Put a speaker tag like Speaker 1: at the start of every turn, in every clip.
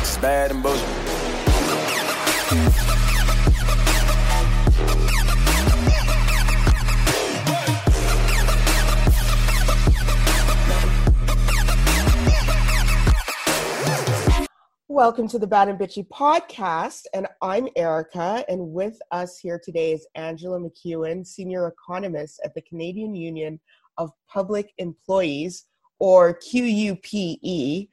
Speaker 1: It's bad and bullshit.
Speaker 2: Welcome to the Bad and Bitchy podcast, and I'm Erica. And with us here today is Angella MacEwan, senior economist at the Canadian Union of Public Employees, or CUPE,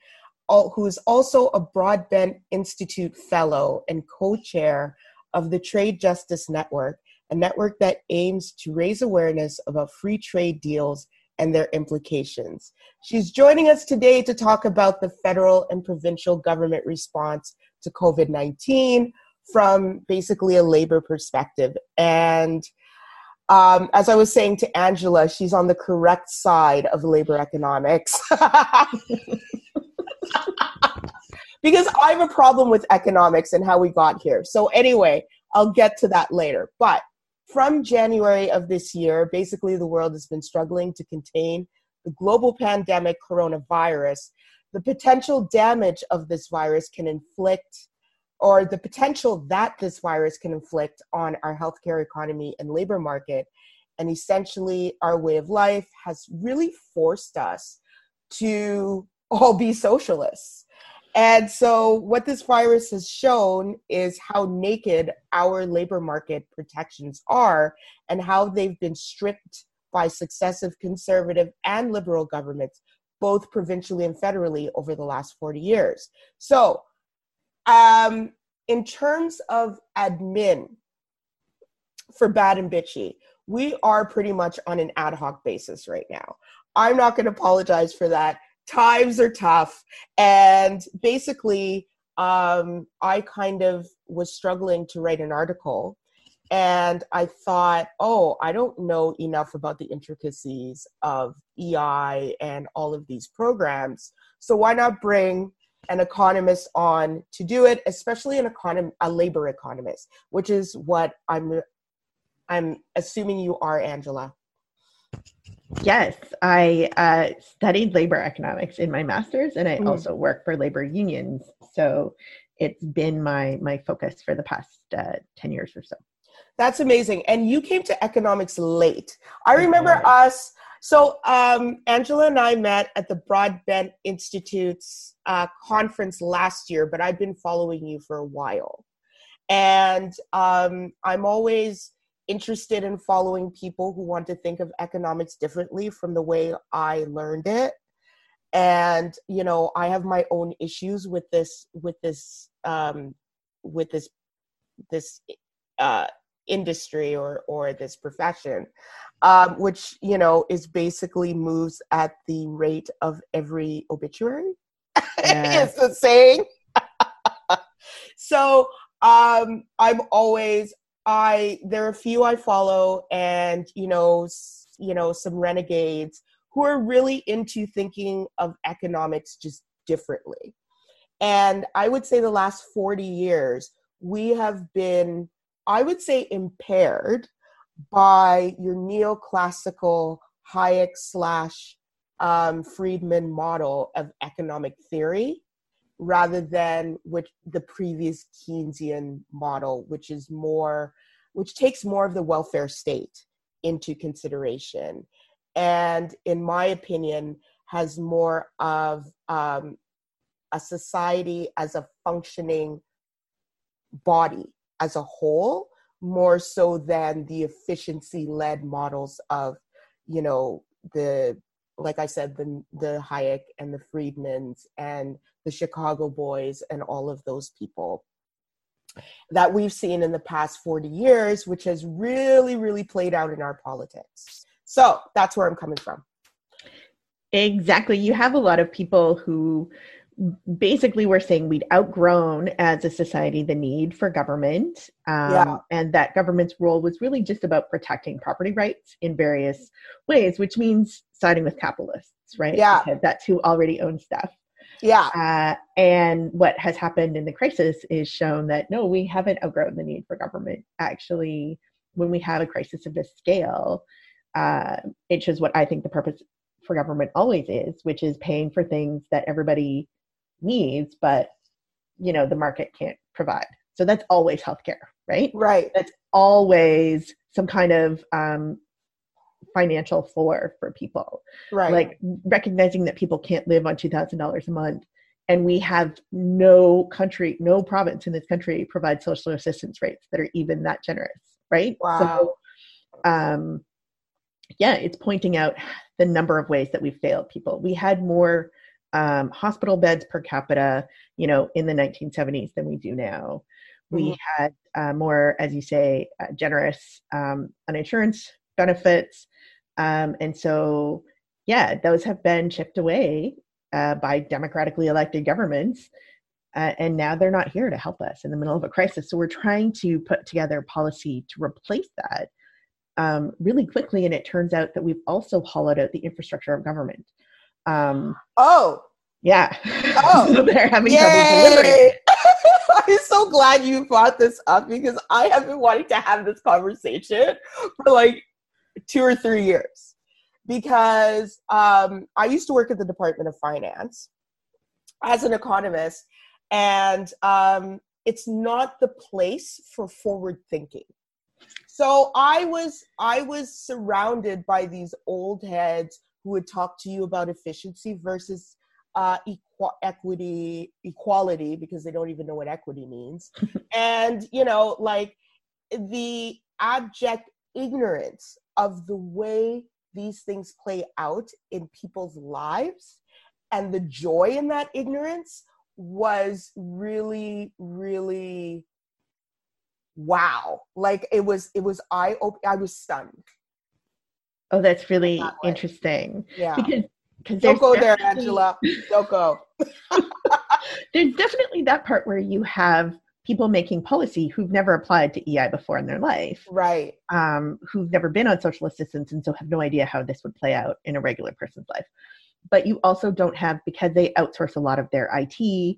Speaker 2: who is also a Broadbent Institute fellow and co-chair of the Trade Justice Network, a network that aims to raise awareness about free trade deals and their implications. She's joining us today to talk about the federal and provincial government response to COVID 19 from basically a labor perspective. And um, as I was saying to Angella, she's on the correct side of labor economics. because I have a problem with economics and how we got here. So, anyway, I'll get to that later. But from January of this year, basically the world has been struggling to contain the global pandemic coronavirus. The potential damage of this virus can inflict, or the potential that this virus can inflict on our healthcare economy and labor market, and essentially our way of life has really forced us to all be socialists. And so, what this virus has shown is how naked our labor market protections are and how they've been stripped by successive conservative and liberal governments, both provincially and federally, over the last 40 years. So, um, in terms of admin for Bad and Bitchy, we are pretty much on an ad hoc basis right now. I'm not going to apologize for that times are tough. And basically um, i kind of was struggling to write an article. And i thought oh i don't know enough about the intricacies of ei and all of these programs. So why not bring an economist on to do it especially an econom- a labor economist which is what i'm i'm assuming you are angella
Speaker 3: Yes, I uh, studied labor economics in my master's, and I mm. also work for labor unions. So it's been my my focus for the past uh, ten years or so.
Speaker 2: That's amazing. And you came to economics late. I remember us. So um, Angella and I met at the Broadbent Institute's uh, conference last year, but I've been following you for a while, and um, I'm always interested in following people who want to think of economics differently from the way I learned it. And you know, I have my own issues with this with this um, with this this uh, industry or or this profession, um, which you know is basically moves at the rate of every obituary. Yeah. it's the saying. so um, I'm always I there are a few I follow, and you know, you know, some renegades who are really into thinking of economics just differently. And I would say the last 40 years, we have been, I would say, impaired by your neoclassical Hayek slash um, Friedman model of economic theory rather than which the previous Keynesian model, which is more, which takes more of the welfare state into consideration, and in my opinion, has more of um, a society as a functioning body as a whole, more so than the efficiency-led models of, you know, the like I said, the the Hayek and the Friedmans and the Chicago Boys and all of those people that we've seen in the past 40 years, which has really, really played out in our politics. So that's where I'm coming from.
Speaker 3: Exactly. You have a lot of people who basically were saying we'd outgrown as a society the need for government um, yeah. and that government's role was really just about protecting property rights in various ways which means siding with capitalists right
Speaker 2: yeah
Speaker 3: because that's who already owns stuff
Speaker 2: yeah.
Speaker 3: Uh, and what has happened in the crisis is shown that no, we haven't outgrown the need for government. Actually, when we have a crisis of this scale, uh, it shows what I think the purpose for government always is, which is paying for things that everybody needs, but you know the market can't provide so that's always healthcare right
Speaker 2: right
Speaker 3: that's always some kind of um, financial floor for people.
Speaker 2: Right.
Speaker 3: Like recognizing that people can't live on $2000 a month and we have no country no province in this country provides social assistance rates that are even that generous right?
Speaker 2: Wow.
Speaker 3: so um yeah it's pointing out the number of ways that we've failed people. We had more um, hospital beds per capita you know in the 1970s than we do now. We mm-hmm. had uh, more as you say uh, generous um, uninsurance benefits um, and so yeah those have been chipped away uh, by democratically elected governments. Uh, and now they're not here to help us in the middle of a crisis. So we're trying to put together policy to replace that um, really quickly. And it turns out that we've also hollowed out the infrastructure of government. Um,
Speaker 2: oh,
Speaker 3: yeah.
Speaker 2: Oh,
Speaker 3: so they're having Yay. trouble delivering.
Speaker 2: I'm so glad you brought this up because I have been wanting to have this conversation for like two or three years because um, I used to work at the Department of Finance as an economist, and um, it's not the place for forward thinking. So I was I was surrounded by these old heads who would talk to you about efficiency versus uh, equ- equity equality because they don't even know what equity means, and you know like the abject ignorance of the way these things play out in people's lives and the joy in that ignorance was really really wow. Like it was it was i i was stunned.
Speaker 3: Oh that's really interesting.
Speaker 2: Yeah. Because because don't go there angella. don't go.
Speaker 3: There's definitely that part where you have people making policy who've never applied to EI before in their life.
Speaker 2: Right.
Speaker 3: Um, who've never been on social assistance and so have no idea how this would play out in a regular person's life. But you also don't have, because they outsource a lot of their IT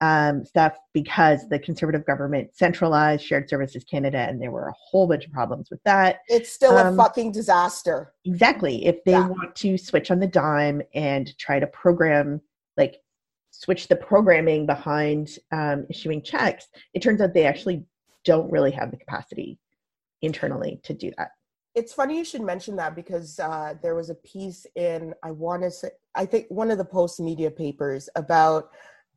Speaker 3: um, stuff, because the conservative government centralized Shared Services Canada, and there were a whole bunch of problems with that.
Speaker 2: It's still um, a fucking disaster.
Speaker 3: Exactly. If they yeah. want to switch on the dime and try to program like switch the programming behind um, issuing checks, it turns out they actually don't really have the capacity internally to do that.
Speaker 2: It's funny you should mention that because uh, there was a piece in, I want to say, I think one of the Postmedia papers about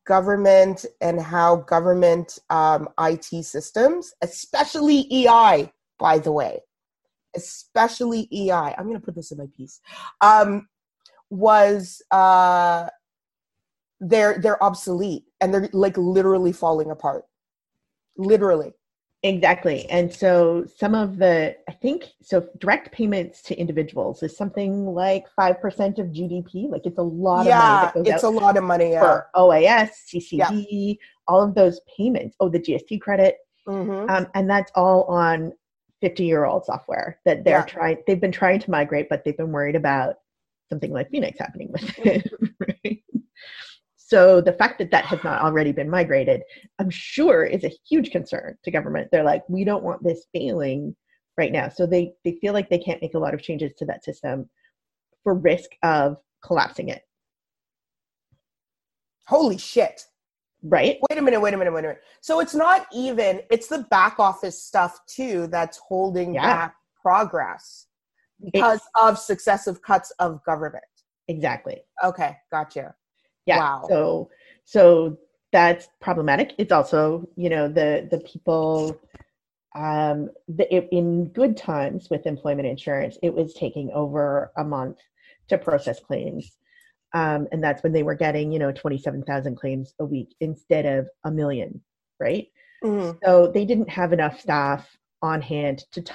Speaker 2: government and how government um, IT systems, especially EI, by the way, especially EI, I'm going to put this in my piece, um, was uh, they're they're obsolete and they're like literally falling apart literally
Speaker 3: exactly and so some of the i think so direct payments to individuals is something like 5% of gdp like it's a lot
Speaker 2: yeah,
Speaker 3: of money
Speaker 2: it's a lot of money yeah.
Speaker 3: for oas ccb yeah. all of those payments oh the gst credit mm-hmm. um, and that's all on 50 year old software that they're yeah. trying they've been trying to migrate but they've been worried about something like phoenix happening with it right? So the fact that that has not already been migrated, I'm sure, is a huge concern to government. They're like, we don't want this failing right now. So they they feel like they can't make a lot of changes to that system for risk of collapsing it.
Speaker 2: Holy shit.
Speaker 3: Right?
Speaker 2: Wait a minute, wait a minute, wait a minute. So it's not even, it's the back office stuff too that's holding yeah. back progress because it's, of successive cuts of government.
Speaker 3: Exactly.
Speaker 2: Okay, gotcha
Speaker 3: yeah wow. so so that's problematic. It's also you know the the people um the, it, in good times with employment insurance it was taking over a month to process claims. Um, and that's when they were getting you know 27000 claims a week instead of a million right? Mm-hmm. so they didn't have enough staff on hand to t-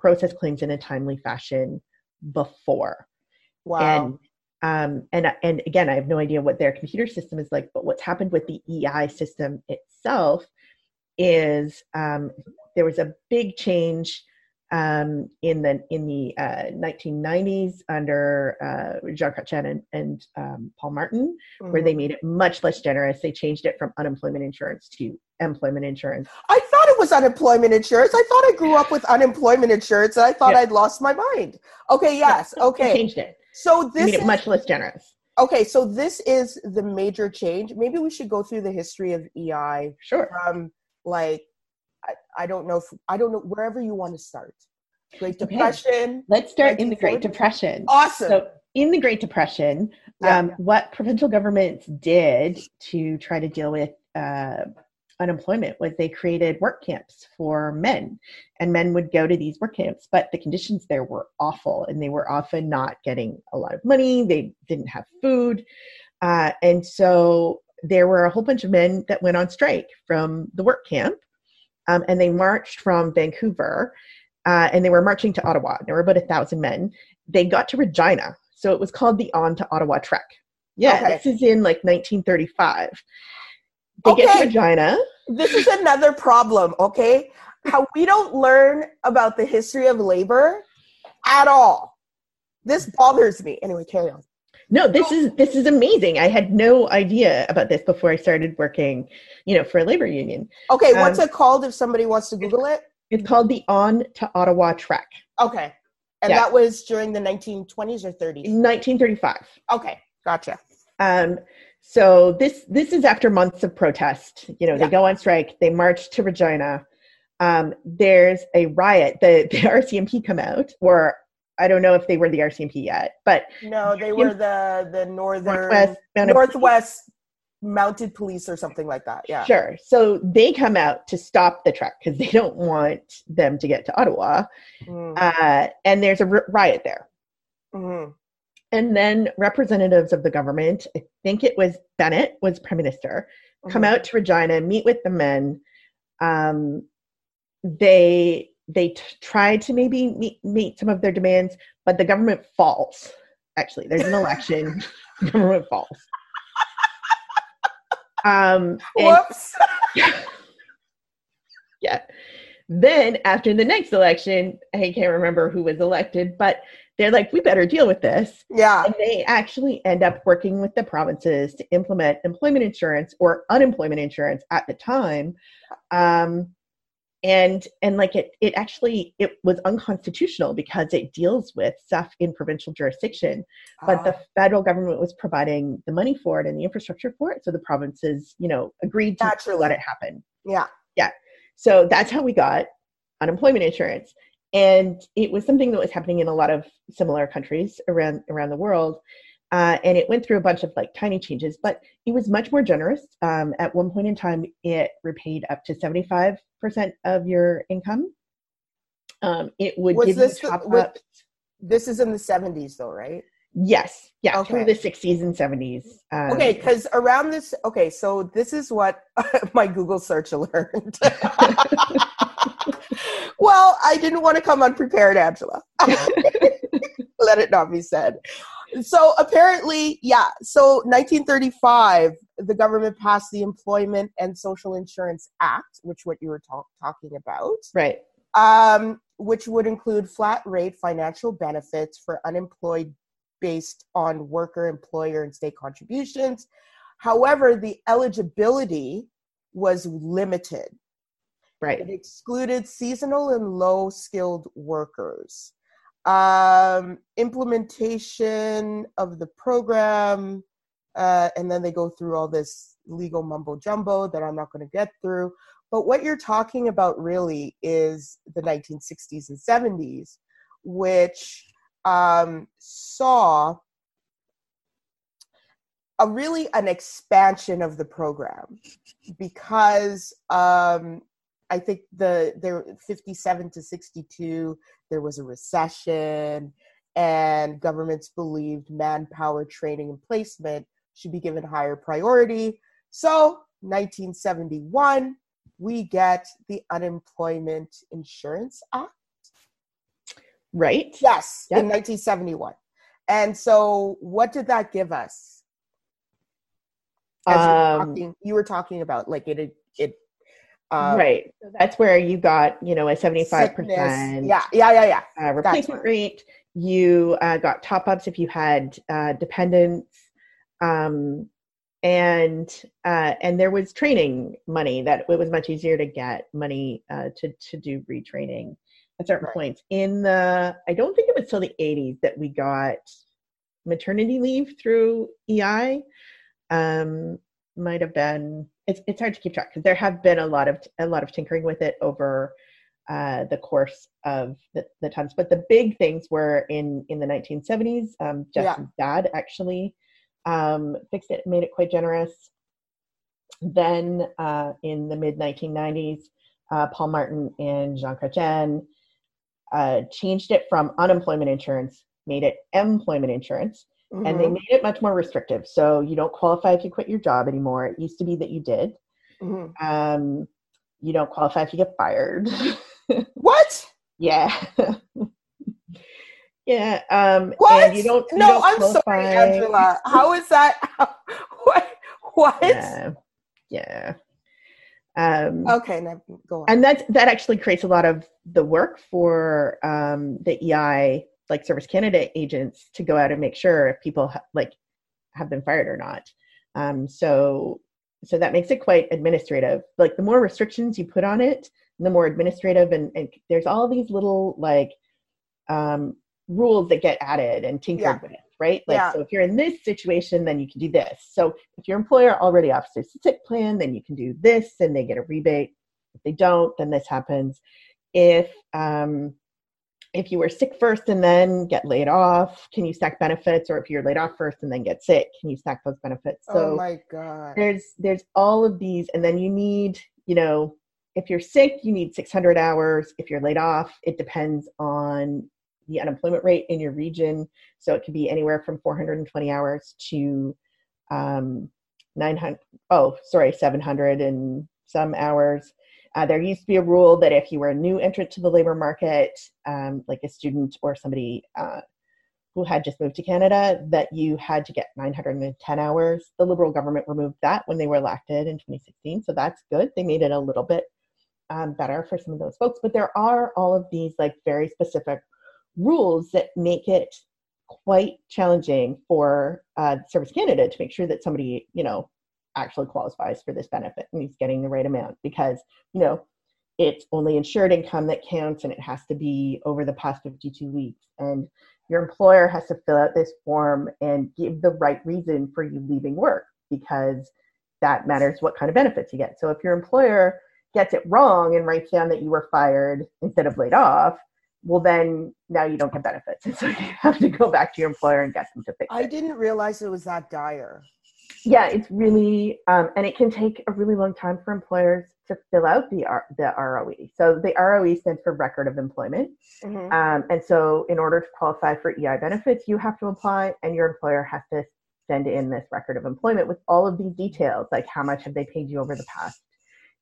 Speaker 3: process claims in a timely fashion before.
Speaker 2: Wow.
Speaker 3: And um, and and again, I have no idea what their computer system is like. But what's happened with the EI system itself is um, there was a big change um, in the in the uh, 1990s under uh, Jean Chrétien and, and um, Paul Martin, mm-hmm. where they mm-hmm. made it much less generous. They changed it from unemployment insurance to employment insurance.
Speaker 2: I thought it was unemployment insurance. I thought I grew up with unemployment insurance, and I thought yeah. I'd lost my mind. Okay, yes, okay.
Speaker 3: They changed it.
Speaker 2: So this
Speaker 3: much less generous.
Speaker 2: okay, so this is the major change. Maybe we should go through the history of EI.
Speaker 3: Sure.
Speaker 2: From like, I, I don't know if I don't know wherever you want to start. Great Depression. Okay.
Speaker 3: Let's start in the Great Depression.
Speaker 2: Awesome.
Speaker 3: So in the Great Depression, yeah. um, what provincial governments did to try to deal with uh, unemployment was they created work camps for men and men would go to these work camps but the conditions there were awful and they were often not getting a lot of money they didn't have food uh, and so there were a whole bunch of men that went on strike from the work camp um, and they marched from vancouver uh, and they were marching to ottawa there were about a thousand men. They got to regina so it was called the on to ottawa trek. Yeah okay. this is in like 1935 they okay. get to Regina.
Speaker 2: This is another problem, okay? How we don't learn about the history of labor at all. This bothers me. Anyway, carry on.
Speaker 3: No, this is this is amazing. I had no idea about this before I started working, you know, for a labor union.
Speaker 2: Okay, what's um, it called if somebody wants to Google it?
Speaker 3: It's called the On to Ottawa Trek.
Speaker 2: Okay. And yeah. that was during the 1920s or 30s?
Speaker 3: 1935.
Speaker 2: Okay, gotcha.
Speaker 3: Um, so this this is after months of protest. You know, yeah. they go on strike, they march to Regina. Um, there's a riot. The, the RCMP come out, or I don't know if they were the RCMP yet, but
Speaker 2: no, they were the the northern northwest, northwest mounted police or something like that. Yeah,
Speaker 3: sure. So they come out to stop the truck because they don't want them to get to Ottawa, mm. uh, and there's a riot there. Mm-hmm. And then representatives of the government, I think it was Bennett was prime minister, mm-hmm. come out to Regina, meet with the men. Um, they they t- tried to maybe meet, meet some of their demands, but the government falls. Actually, there's an election, government falls. Um,
Speaker 2: Whoops.
Speaker 3: yeah. Then after the next election, I can't remember who was elected, but they're like, we better deal with this.
Speaker 2: Yeah.
Speaker 3: And they actually end up working with the provinces to implement employment insurance or unemployment insurance at the time. Um, and and like it it actually it was unconstitutional because it deals with stuff in provincial jurisdiction but uh, the ah. federal government was providing the money for it and the infrastructure for it so the provinces you know agreed to naturally. let it happen
Speaker 2: yeah
Speaker 3: yeah so that's how we got unemployment insurance and it was something that was happening in a lot of similar countries around around the world uh, and it went through a bunch of like tiny changes but it was much more generous. Um, at one point in time it repaid up to 75% of your income. Um, it would was give this you top the, up
Speaker 2: this is in the 70s though right?
Speaker 3: Yes. Yeah okay. through the 60s and 70s
Speaker 2: um, okay because around this okay so this is what my google search learned well, I didn't want to come unprepared, Angella. Let it not be said. So apparently, yeah. So 1935, the government passed the Employment and Social Insurance Act, which what you were talk- talking about,
Speaker 3: right?
Speaker 2: Um, which would include flat rate financial benefits for unemployed based on worker, employer, and state contributions. However, the eligibility was limited
Speaker 3: Right.
Speaker 2: It excluded seasonal and low skilled workers. Um, implementation of the program, uh, and then they go through all this legal mumbo jumbo that I'm not going to get through. But what you're talking about really is the 1960s and 70s, which um, saw a really an expansion of the program because um, I think the there 57 to 62 there was a recession and governments believed manpower training and placement should be given higher priority. So, 1971 we get the Unemployment Insurance Act.
Speaker 3: Right?
Speaker 2: Yes, yep. in 1971. And so what did that give us? As um, you, were talking, you were talking about like it it
Speaker 3: um, right. So that's where you got, you know, a 75%.
Speaker 2: Yeah, yeah, yeah, yeah.
Speaker 3: Uh, replacement rate. You uh, got top ups if you had uh, dependents. Um, and uh, and there was training money that it was much easier to get money uh, to to do retraining at certain right. points in the i don't think it was till the 80s that we got maternity leave through EI um, might have been. It's it's hard to keep track because there have been a lot of a lot of tinkering with it over uh, the course of the, the times. But the big things were in in the 1970s. Um, Justin's yeah. dad actually um, fixed it, made it quite generous. Then uh, in the mid 1990s, uh, Paul Martin and Jean Chrétien uh, changed it from unemployment insurance, made it employment insurance, mm-hmm. and they mm-hmm. made it much more restrictive. So you don't qualify if you quit your job anymore. It used to be that you did. Mm-hmm. Um, you don't qualify if you get fired.
Speaker 2: what?
Speaker 3: Yeah. yeah. Um,
Speaker 2: what? you don't. You no, don't I'm sorry, Angella. How is that? what? What?
Speaker 3: Yeah. yeah. Um,
Speaker 2: okay, now go on.
Speaker 3: And that that actually creates a lot of the work for um, the EI, like Service Canada agents, to go out and make sure if people ha- like have been fired or not. Um, so so that makes it quite administrative. Like the more restrictions you put on it, the more administrative, and, and there's all these little like um, rules that get added and tinkered yeah. with right? Like, yeah. so if you're in this situation, then you can do this. So if your employer already offers a sick plan, then you can do this and they get a rebate. If they don't, then this happens. If um, if you were sick first and then get laid off, can you stack benefits? Or if you're laid off first and then get sick, can you stack those benefits?
Speaker 2: So oh my god.
Speaker 3: There's there's all of these, and then you need, you know, if you're sick, you need 600 hours. If you're laid off, it depends on the unemployment rate in your region. So it could be anywhere from 420 hours to um, 900, oh, sorry, 700 and some hours. Uh, there used to be a rule that if you were a new entrant to the labor market, um, like a student or somebody uh, who had just moved to Canada, that you had to get 910 hours. The Liberal government removed that when they were elected in 2016, so that's good. They made it a little bit um, better for some of those folks, but there are all of these like very specific rules that make it quite challenging for uh, Service Canada to make sure that somebody, you know, actually qualifies for this benefit and he's getting the right amount because, you know, it's only insured income that counts and it has to be over the past 52 weeks. And your employer has to fill out this form and give the right reason for you leaving work because that matters what kind of benefits you get. So if your employer gets it wrong and writes down that you were fired instead of laid off, well then now you don't get benefits and so you have to go back to your employer and get them to fix
Speaker 2: it i didn't realize it was that dire
Speaker 3: yeah it's really um, and it can take a really long time for employers to fill out the R- the roe so the roe stands for record of employment mm-hmm. um, and so in order to qualify for ei benefits you have to apply and your employer has to send in this record of employment with all of these details like how much have they paid you over the past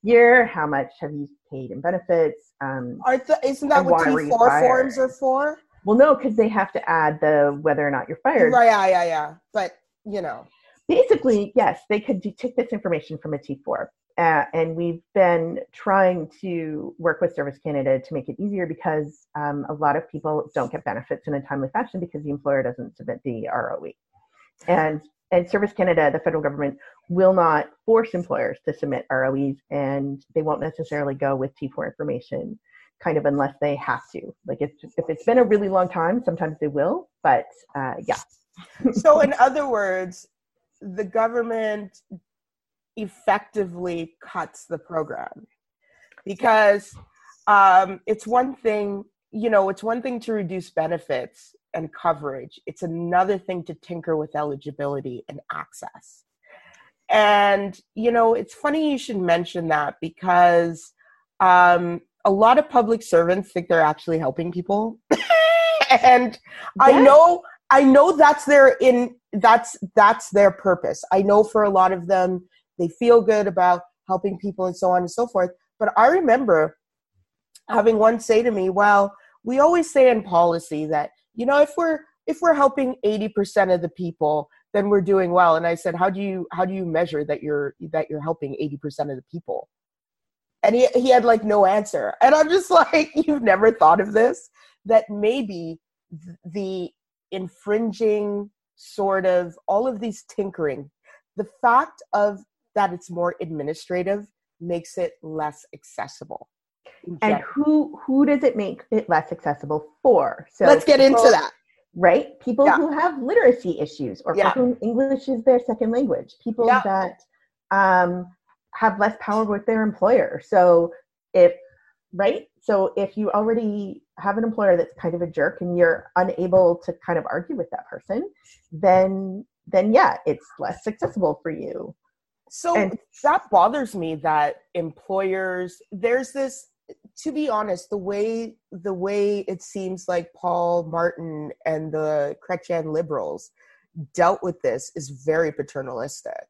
Speaker 3: year? How much have you paid in benefits? Um,
Speaker 2: are the, isn't that what T4 forms are for?
Speaker 3: Well, no, because they have to add the whether or not you're fired.
Speaker 2: Right, yeah, yeah, yeah. But, you know.
Speaker 3: Basically, yes, they could take this information from a T4. Uh, and we've been trying to work with Service Canada to make it easier because um, a lot of people don't get benefits in a timely fashion because the employer doesn't submit the ROE. And and Service Canada, the federal government, will not force employers to submit ROEs, and they won't necessarily go with T4 information, kind of unless they have to. Like if if it's been a really long time, sometimes they will, but uh, yeah.
Speaker 2: so, in other words, the government effectively cuts the program because um, it's one thing you know it's one thing to reduce benefits and coverage. It's another thing to tinker with eligibility and access. And, you know, it's funny you should mention that because um, a lot of public servants think they're actually helping people. and I know I know that's their in that's that's their purpose. I know for a lot of them they feel good about helping people and so on and so forth. But I remember having one say to me, well, we always say in policy that you know if we're if we're helping 80% of the people then we're doing well and i said how do you how do you measure that you're that you're helping 80% of the people and he, he had like no answer and i'm just like you've never thought of this that maybe the infringing sort of all of these tinkering the fact of that it's more administrative makes it less accessible
Speaker 3: and who who does it make it less accessible for
Speaker 2: so let's get people, into that
Speaker 3: right? People yeah. who have literacy issues or yeah. for whom English is their second language, people yeah. that um, have less power with their employer. So if right, so if you already have an employer that's kind of a jerk and you're unable to kind of argue with that person, then then yeah, it's less accessible for you.
Speaker 2: So and, that bothers me that employers there's this to be honest, the way the way it seems like Paul Martin and the Chrétien liberals dealt with this is very paternalistic.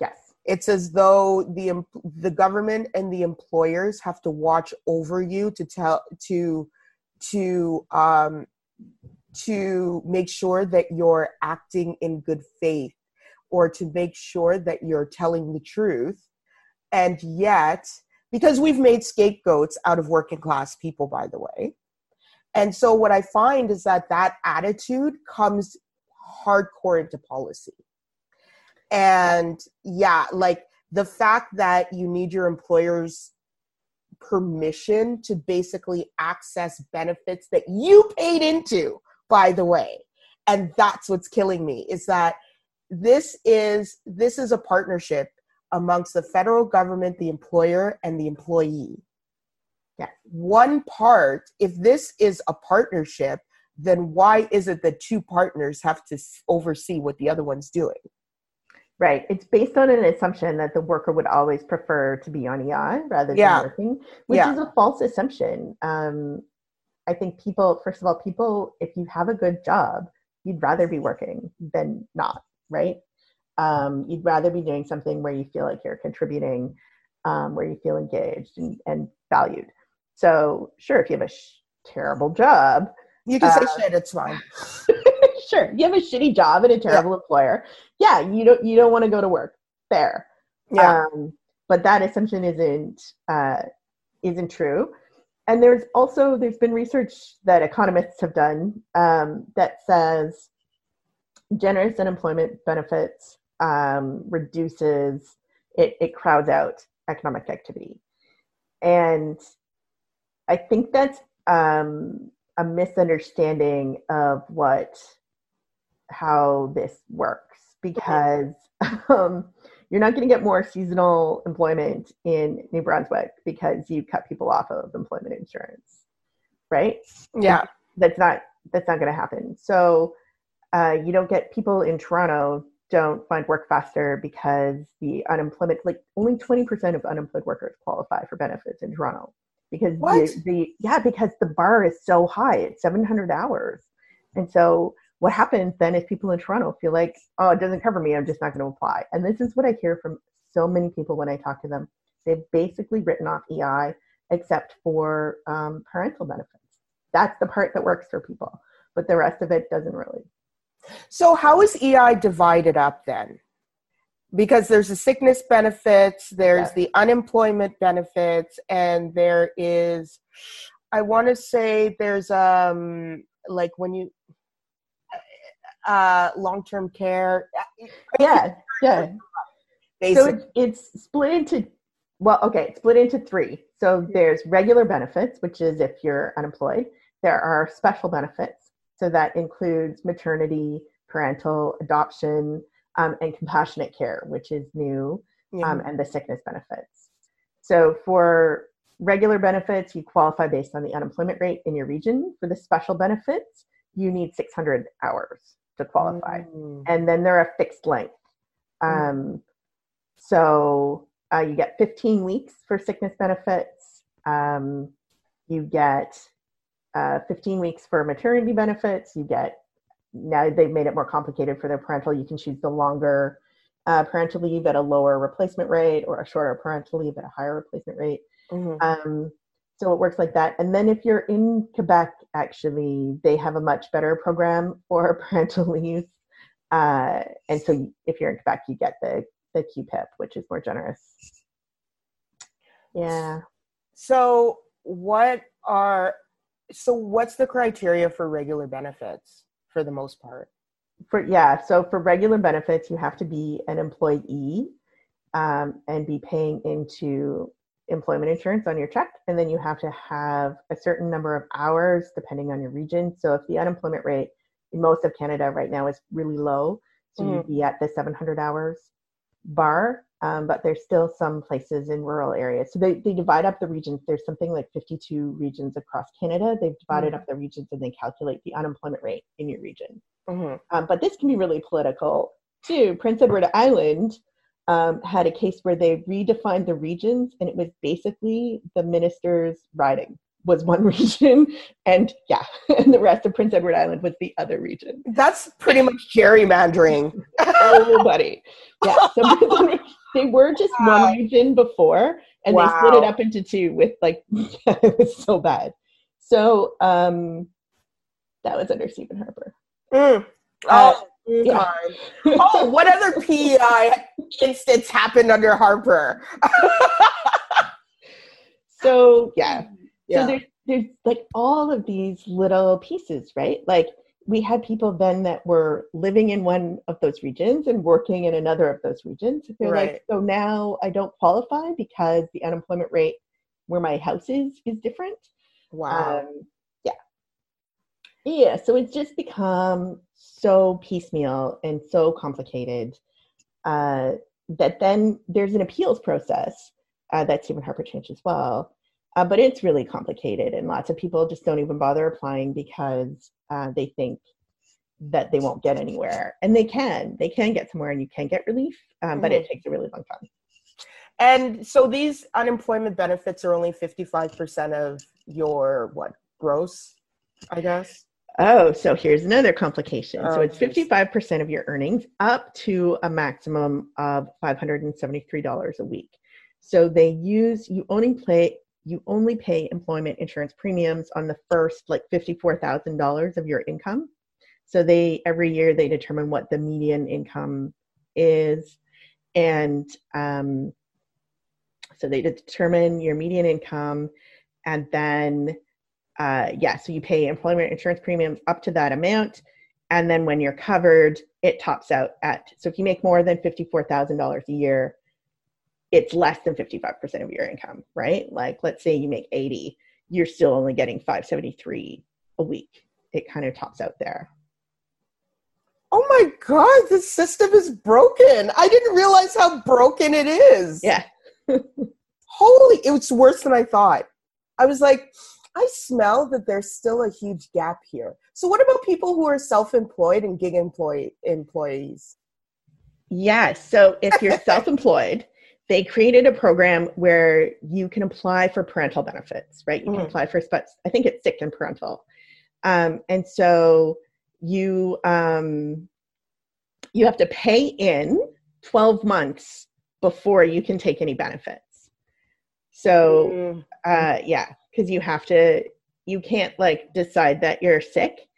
Speaker 3: Yes.
Speaker 2: It's as though the the government and the employers have to watch over you to tell to to um to make sure that you're acting in good faith or to make sure that you're telling the truth and yet because we've made scapegoats out of working class people, by the way. And so what I find is that that attitude comes hardcore into policy. And yeah, like the fact that you need your employer's permission to basically access benefits that you paid into, by the way. And that's what's killing me is that this is this is a partnership amongst the federal government, the employer, and the employee. Yeah. One part, if this is a partnership, then why is it that two partners have to oversee what the other one's doing?
Speaker 3: Right. It's based on an assumption that the worker would always prefer to be on EI rather than yeah. working, which yeah. is a false assumption. Um, I think people, first of all, people, if you have a good job, you'd rather be working than not, right? um, you'd rather be doing something where you feel like you're contributing um, where you feel engaged and, and, valued so sure if you have a sh- terrible job
Speaker 2: you can uh, say shit it's fine
Speaker 3: sure you have a shitty job and a terrible yeah. employer. Yeah you don't you don't want to go to work. Fair. Yeah. Um, but that assumption isn't uh, isn't true. And there's also there's been research that economists have done um, that says generous unemployment benefits um, reduces it, it crowds out economic activity. And i think that's um, a misunderstanding of what how this works because um, you're not going to get more seasonal employment in new brunswick because you cut people off of employment insurance right
Speaker 2: yeah
Speaker 3: that's not that's not going to happen so uh, you don't get people in toronto don't find work faster because the unemployment, like only 20% of unemployed workers qualify for benefits in Toronto. Because the, the, yeah, because the bar is so high, it's 700 hours. And so what happens then is people in Toronto feel like, oh, it doesn't cover me, I'm just not going to apply. And this is what I hear from so many people when I talk to them. They've basically written off EI except for um, parental benefits. That's the part that works for people, but the rest of it doesn't really.
Speaker 2: So, how is EI divided up then? Because there's the sickness benefits, there's yeah. the unemployment benefits, and there is, I want to say, there's um like when you uh long-term care.
Speaker 3: Yeah, yeah. Basically. So it's, it's split into well, okay, it's split into three. So there's regular benefits, which is if you're unemployed. There are special benefits, so that includes maternity, parental, adoption, um, and compassionate care, which is new, um, and the sickness benefits. So for regular benefits, you qualify based on the unemployment rate in your region. For the special benefits, you need 600 hours to qualify. Mm. And then they're a fixed length. Mm. Um, so uh, you get 15 weeks for sickness benefits. Um, you get uh, 15 weeks for maternity benefits. You get now they've made it more complicated for their parental. You can choose the longer uh, parental leave at a lower replacement rate or a shorter parental leave at a higher replacement rate. Mm-hmm. Um, so it works like that. And then if you're in Quebec, actually, they have a much better program for parental leave. Uh, and so if you're in Quebec, you get the the QPIP, which is more generous. Yeah.
Speaker 2: So what are so what's the criteria for regular benefits for the most part?
Speaker 3: For yeah, so for regular benefits, you have to be an employee um, and be paying into employment insurance on your check, and then you have to have a certain number of hours depending on your region. So if the unemployment rate in most of Canada right now is really low. So mm-hmm. you'd be at the 700 hours bar, um, but there's still some places in rural areas. So they, they divide up the regions. There's something like 52 regions across Canada. They've divided mm-hmm. up the regions and they calculate the unemployment rate in your region. Mm-hmm. Um, but this can be really political too. Prince Edward Island um, had a case where they redefined the regions and it was basically the minister's riding was one region and yeah and the rest of prince edward island was the other region
Speaker 2: that's pretty much gerrymandering
Speaker 3: everybody yeah so they were just wow. one region before and wow. they split it up into two with like it was so bad so um that was under stephen harper
Speaker 2: mm. Uh, oh, yeah. oh, what other PEI instance happened under Harper?
Speaker 3: so yeah, yeah. So there's there's like all of these little pieces, right? Like we had people then that were living in one of those regions and working in another of those regions. They're right. like, so now I don't qualify because the unemployment rate where my house is is different.
Speaker 2: Wow. Um,
Speaker 3: yeah. So it's just become so piecemeal and so complicated uh, that then there's an appeals process uh, that Stephen Harper changed as well. Uh, but it's really complicated, and lots of people just don't even bother applying because uh, they think that they won't get anywhere. And they can, they can get somewhere, and you can get relief, um, mm-hmm. but it mm-hmm. takes a really long time.
Speaker 2: And so these unemployment benefits are only 55% of your what gross, I guess?
Speaker 3: Oh, so here's another complication. Oh, so it's 55% of your earnings up to a maximum of $573 a week. So they use you only play you only pay employment insurance premiums on the first like $54,000 of your income. So they every year they determine what the median income is, and um, so they determine your median income, and then uh, yeah, so you pay employment insurance premiums up to that amount, and then when you're covered, it tops out at so if you make more than fifty-four thousand dollars a year, it's less than 55% of your income, right? Like let's say you make 80, you're still only getting 573 a week. It kind of tops out there.
Speaker 2: Oh my god, this system is broken. I didn't realize how broken it is.
Speaker 3: Yeah.
Speaker 2: Holy, it was worse than I thought. I was like, I smell that there's still a huge gap here. So what about people who are self-employed and gig employee employees?
Speaker 3: Yeah, so if you're self-employed, they created a program where you can apply for parental benefits, right? You mm-hmm. can apply for, but I think it's sick and parental. Um, and so you um, you have to pay in 12 months before you can take any benefits. So mm-hmm. uh, yeah, because you have to, you can't like decide that you're sick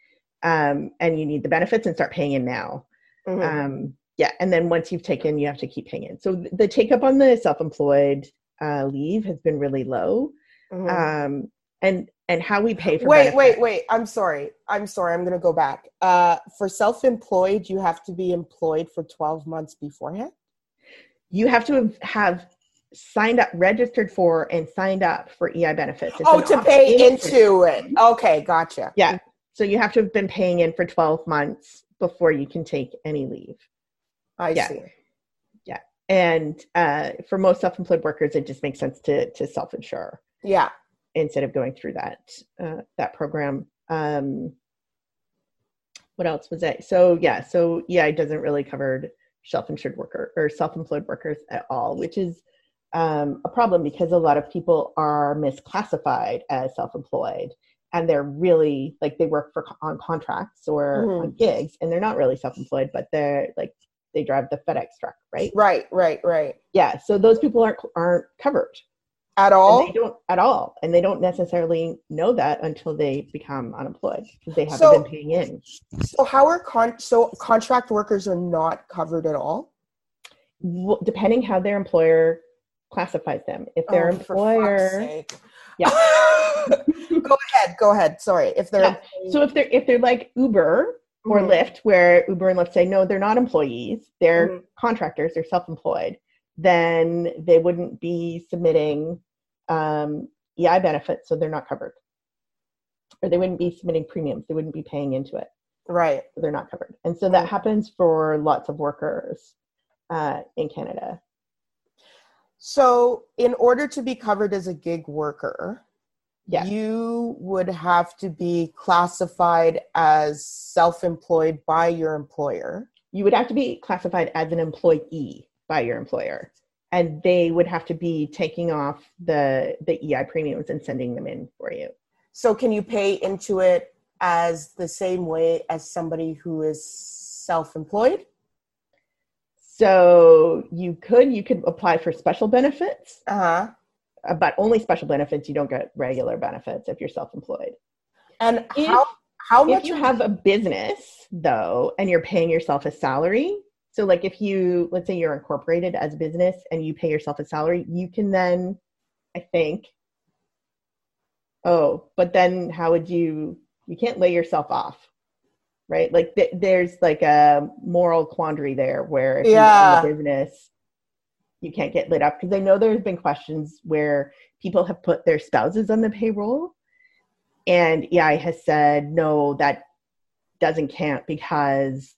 Speaker 3: um, and you need the benefits and start paying in now. Mm-hmm. Um, yeah and then once you've taken you have to keep paying in. so the take up on the self-employed uh, leave has been really low mm-hmm. um, and and how we pay for
Speaker 2: wait wait wait i'm sorry i'm sorry i'm going to go back uh, for self-employed you have to be employed for 12 months beforehand
Speaker 3: you have to have signed up registered for and signed up for ei benefits
Speaker 2: it's oh to pay into it okay gotcha
Speaker 3: yeah so you have to have been paying in for 12 months before you can take any leave
Speaker 2: I
Speaker 3: yeah.
Speaker 2: see.
Speaker 3: Yeah. And uh, for most self-employed workers, it just makes sense to to self-insure.
Speaker 2: Yeah.
Speaker 3: Instead of going through that uh, that program. Um, what else was that? So yeah, so yeah, it doesn't really cover self-insured worker or self-employed workers at all, which is um, a problem because a lot of people are misclassified as self-employed and they're really like they work for on contracts or mm-hmm. on gigs and they're not really self-employed but they're like they drive the FedEx truck, right?
Speaker 2: Right, right, right.
Speaker 3: Yeah, so those people aren't aren't covered
Speaker 2: at all.
Speaker 3: Don't at all, and they don't necessarily know that until they become unemployed because they haven't so, been paying in.
Speaker 2: So how are con so contract workers are not covered at all?
Speaker 3: Well, depending how their employer classifies them. If their oh, employer,
Speaker 2: yeah. go ahead. Go ahead. Sorry. If they're yeah.
Speaker 3: so if they're if they're like Uber, or mm-hmm. Lyft, where Uber and Lyft say, no, they're not employees, they're mm-hmm. contractors, they're self employed, then they wouldn't be submitting um, EI benefits, so they're not covered. Or they wouldn't be submitting premiums, they wouldn't be paying into it.
Speaker 2: Right.
Speaker 3: They're not covered. And so that happens for lots of workers uh, in Canada.
Speaker 2: So, in order to be covered as a gig worker,
Speaker 3: Yeah.
Speaker 2: you would have to be classified as self employed by your employer.
Speaker 3: You would have to be classified as an employee by your employer. And they would have to be taking off the the EI premiums and sending them in for you.
Speaker 2: So, can you pay into it as the same way as somebody who is self employed?
Speaker 3: So you could you could apply for special benefits,
Speaker 2: Uh huh.
Speaker 3: uh, but only special benefits. You don't get regular benefits if you're self-employed.
Speaker 2: And
Speaker 3: If-
Speaker 2: how, how
Speaker 3: if
Speaker 2: much
Speaker 3: you have a business though and you're paying yourself a salary so like if you let's say you're incorporated as a business and you pay yourself a salary you can then i think oh but then how would you you can't lay yourself off right like th- there's like a moral quandary there where if
Speaker 2: Yeah.
Speaker 3: you own a business you can't get lit up because i know there's been questions where people have put their spouses on the payroll and EI has said, no, that doesn't count because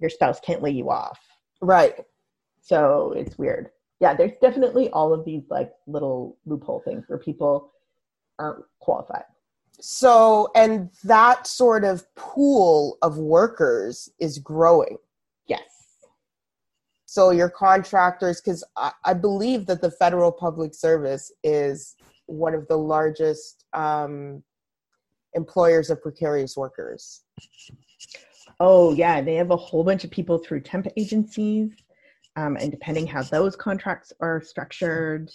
Speaker 3: your spouse can't lay you off.
Speaker 2: right?
Speaker 3: So it's weird. Yeah, there's definitely all of these like little loophole things where people aren't qualified.
Speaker 2: So, and that sort of pool of workers is growing.
Speaker 3: Yes.
Speaker 2: So, your contractors, because I, I believe that the federal public service is one of the largest um, employers of precarious workers.
Speaker 3: Oh, yeah. They have a whole bunch of people through temp agencies. Um, and depending how those contracts are structured,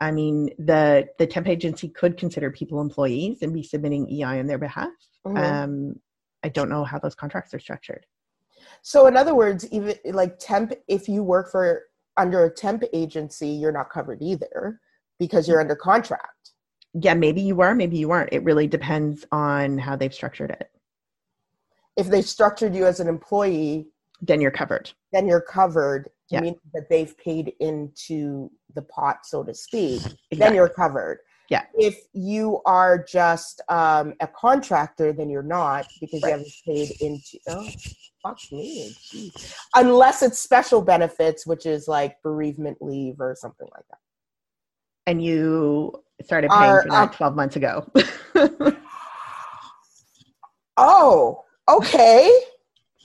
Speaker 3: I mean, the, the temp agency could consider people employees and be submitting EI on their behalf.
Speaker 2: Mhm.
Speaker 3: Um, I don't know how those contracts are structured.
Speaker 2: So, in other words, even like temp, if you work for under a temp agency, you're not covered either because you're under contract.
Speaker 3: Yeah, maybe you are, maybe you aren't. It really depends on how they've structured it.
Speaker 2: If they structured you as an employee,
Speaker 3: Then you're covered.
Speaker 2: then you're covered,
Speaker 3: Yeah.
Speaker 2: meaning that they've paid into the pot, so to speak. Then you're covered.
Speaker 3: Yeah.
Speaker 2: If you are just um, a contractor, then you're not because
Speaker 3: Right.
Speaker 2: you haven't paid into. Oh, fuck me. geez. Unless it's special benefits, which is like bereavement leave or something like that.
Speaker 3: And you started paying
Speaker 2: Are-
Speaker 3: for that
Speaker 2: uh,
Speaker 3: 12 months ago.
Speaker 2: Oh, okay.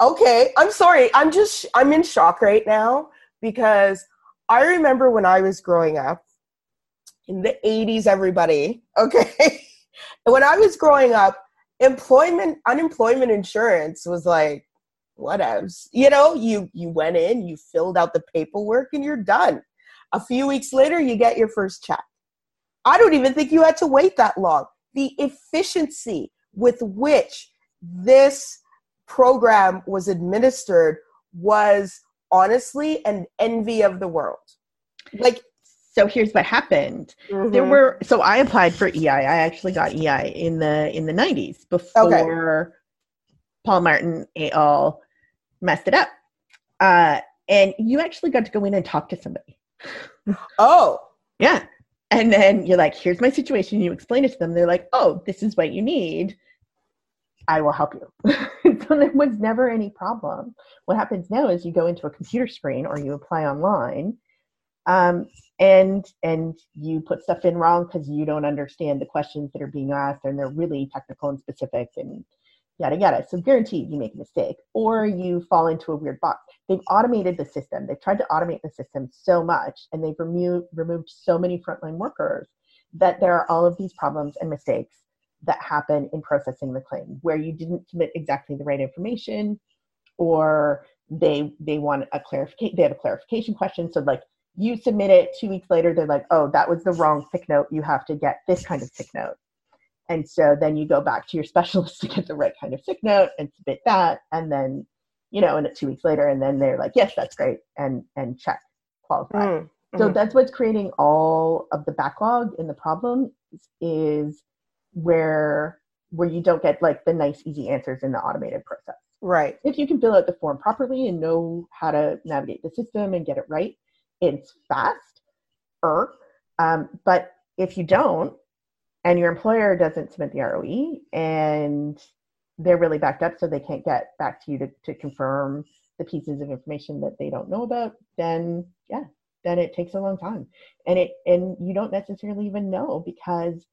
Speaker 2: Okay. I'm sorry. I'm just, I'm in shock right now because I remember when I was growing up in the 80s, everybody. Okay. when I was growing up, employment, unemployment insurance was like, whatevs. You know, you, you went in, you filled out the paperwork and you're done. A few weeks later, you get your first check. I don't even think you had to wait that long. The efficiency with which this program was administered was honestly an envy of the world. Like
Speaker 3: so here's what happened. There
Speaker 2: mhm,
Speaker 3: were so I applied for EI. I actually got EI in the in the 90s before Paul Martin et al. messed it up. Uh, and you actually got to go in and talk to somebody.
Speaker 2: oh
Speaker 3: Yeah. And then you're like, here's my situation. You explain it to them. They're like, oh, this is what you need. I will help you. so there was never any problem. What happens now is you go into a computer screen or you apply online um, and and you put stuff in wrong because you don't understand the questions that are being asked and they're really technical and specific and yada yada. So guaranteed you make a mistake or you fall into a weird box. They've automated the system. They've tried to automate the system so much and they've removed removed so many frontline workers that there are all of these problems and mistakes that happen in processing the claim where you didn't submit exactly the right information or they they want a clarification they have a clarification question so like you submit it two weeks later they're like oh that was the wrong sick note you have to get this kind of sick note and so then you go back to your specialist to get the right kind of sick note and submit that and then you know and two weeks later and then they're like yes that's great and and check qualified
Speaker 2: mm,
Speaker 3: so
Speaker 2: mhm.
Speaker 3: that's what's creating all of the backlog and the problem is where where you don't get like the nice easy answers in the automated process
Speaker 2: right.
Speaker 3: if you can fill out the form properly and know how to navigate the system and get it right it's fast er um, but if you don't and your employer doesn't submit the roe and they're really backed up so they can't get back to you to, to confirm the pieces of information that they don't know about then yeah then it takes a long time and it and you don't necessarily even know because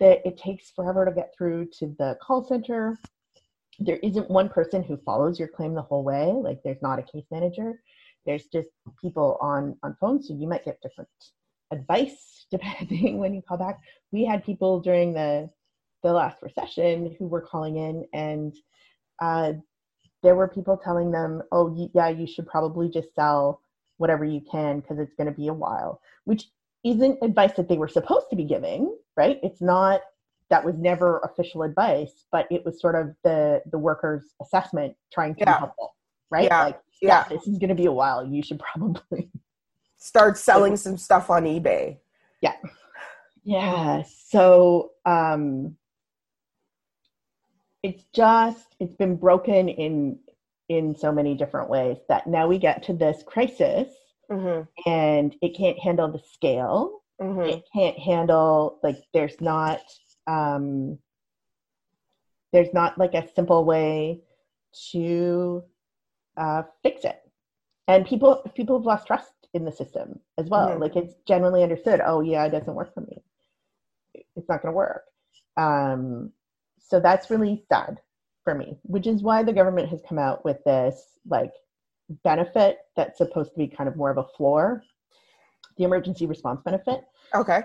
Speaker 3: that it takes forever to get through to the call center. There isn't one person who follows your claim the whole way. Like there's not a case manager. There's just people on on phone so you might get different advice depending when you call back. We had people during the the last recession who were calling in and uh, there were people telling them oh yeah you should probably just sell whatever you can because it's going to be a while which isn't advice that they were supposed to be giving right it's not that was never official advice but it was sort of the the workers assessment trying to
Speaker 2: Yeah.
Speaker 3: be helpful right
Speaker 2: Yeah.
Speaker 3: like yeah,
Speaker 2: Yeah.
Speaker 3: this is going to be a while you should probably
Speaker 2: Start selling some stuff on eBay.
Speaker 3: Yeah. Yeah so um it's just it's been broken in in so many different ways that now we get to this crisis
Speaker 2: Mm-hmm.
Speaker 3: and it can't handle the scale
Speaker 2: Mm-hmm.
Speaker 3: it can't handle like there's not um there's not like a simple way to uh fix it and people people have lost trust in the system as well
Speaker 2: Mhm.
Speaker 3: like it's generally understood oh yeah it doesn't work for me it's not going to work um so that's really sad for me which is why the government has come out with this like benefit that's supposed to be kind of more of a floor the emergency response benefit
Speaker 2: Okay.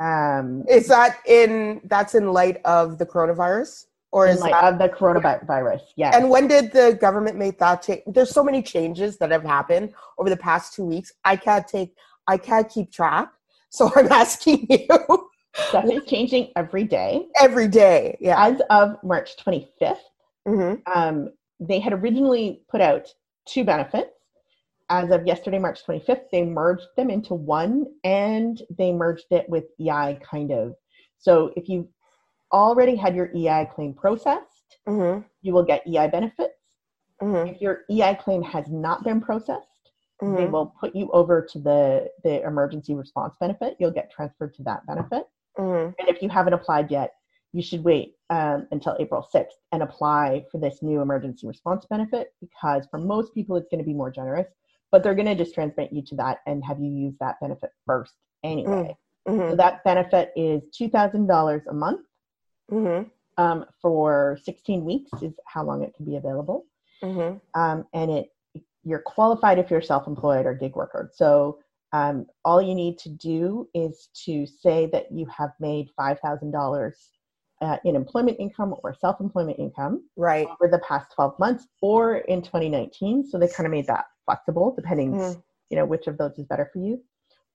Speaker 3: um,
Speaker 2: Is that in that's in light of the coronavirus? Or
Speaker 3: in
Speaker 2: is
Speaker 3: light
Speaker 2: that
Speaker 3: of the coronavirus. Yeah.
Speaker 2: and when did the government make that change? There's so many changes that have happened over the past two weeks. I can't take I can't keep track. So I'm asking you
Speaker 3: Stuff is changing every day.
Speaker 2: every day. Yeah.
Speaker 3: As of March 25th,
Speaker 2: Mm-hmm.
Speaker 3: um, they had originally put out two benefits. As of yesterday, March 25th, they merged them into one and they merged it with EI kind of. So if you already had your EI claim processed,
Speaker 2: Mm-hmm.
Speaker 3: you will get EI benefits.
Speaker 2: Mm-hmm.
Speaker 3: If your EI claim has not been processed, they
Speaker 2: Mm-hmm.
Speaker 3: will put you over to the the emergency response benefit you'll get transferred to that benefit
Speaker 2: Mm-hmm.
Speaker 3: and if you haven't applied yet you should wait um, until april 6th and apply for this new emergency response benefit because for most people it's going to be more generous but they're going to just transmit you to that and have you use that benefit first anyway
Speaker 2: Mm-hmm.
Speaker 3: so that benefit is $2000 a month
Speaker 2: Mm-hmm.
Speaker 3: um, for 16 weeks is how long it can be available
Speaker 2: Mm-hmm.
Speaker 3: um, and it you're qualified if you're self-employed or gig worker. So um, all you need to do is to say that you have made five thousand dollars uh, in employment income or self-employment income
Speaker 2: Right.
Speaker 3: over the past 12 months or in 2019. So they kind of made that flexible, depending
Speaker 2: Mhm.
Speaker 3: you know which of those is better for you.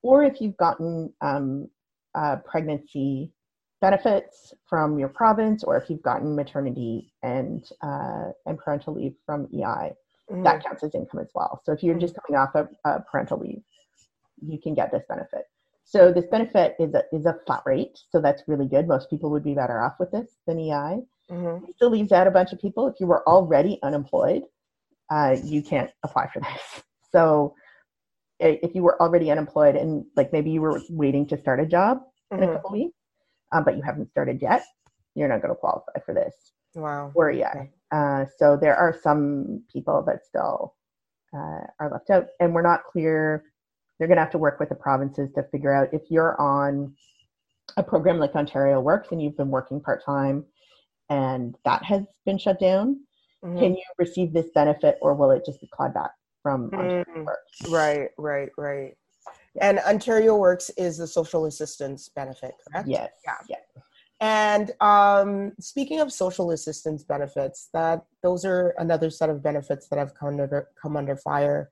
Speaker 3: Or if you've gotten um, uh, pregnancy benefits from your province, or if you've gotten maternity and uh, and parental leave from EI,
Speaker 2: Mhm.
Speaker 3: that counts as income as well. So if you're just coming off of uh, parental leave, you can get this benefit. So this benefit is a, is a flat rate, so that's really good. Most people would be better off with this than EI.
Speaker 2: Mhm.
Speaker 3: It still leaves out a bunch of people. If you were already unemployed, uh, you can't apply for this. So if you were already unemployed and like maybe you were waiting to start a job in a
Speaker 2: Mhm.
Speaker 3: couple weeks, um, but you haven't started yet, you're not going to qualify for this
Speaker 2: Wow.
Speaker 3: or EI. Uh, so there are some people that still uh, are left out, and we're not clear. They're going to have to work with the provinces to figure out if you're on a program like Ontario Works and you've been working part time, and that has been shut down.
Speaker 2: Mhm.
Speaker 3: Can you receive this benefit, or will it just be clawed back from Ontario
Speaker 2: Mm.
Speaker 3: Works?
Speaker 2: Right, right, right. And Ontario Works is the social assistance benefit, correct?
Speaker 3: Yes.
Speaker 2: Yeah.
Speaker 3: Yeah.
Speaker 2: And um, speaking of social assistance benefits, that those are another set of benefits that have come under come under fire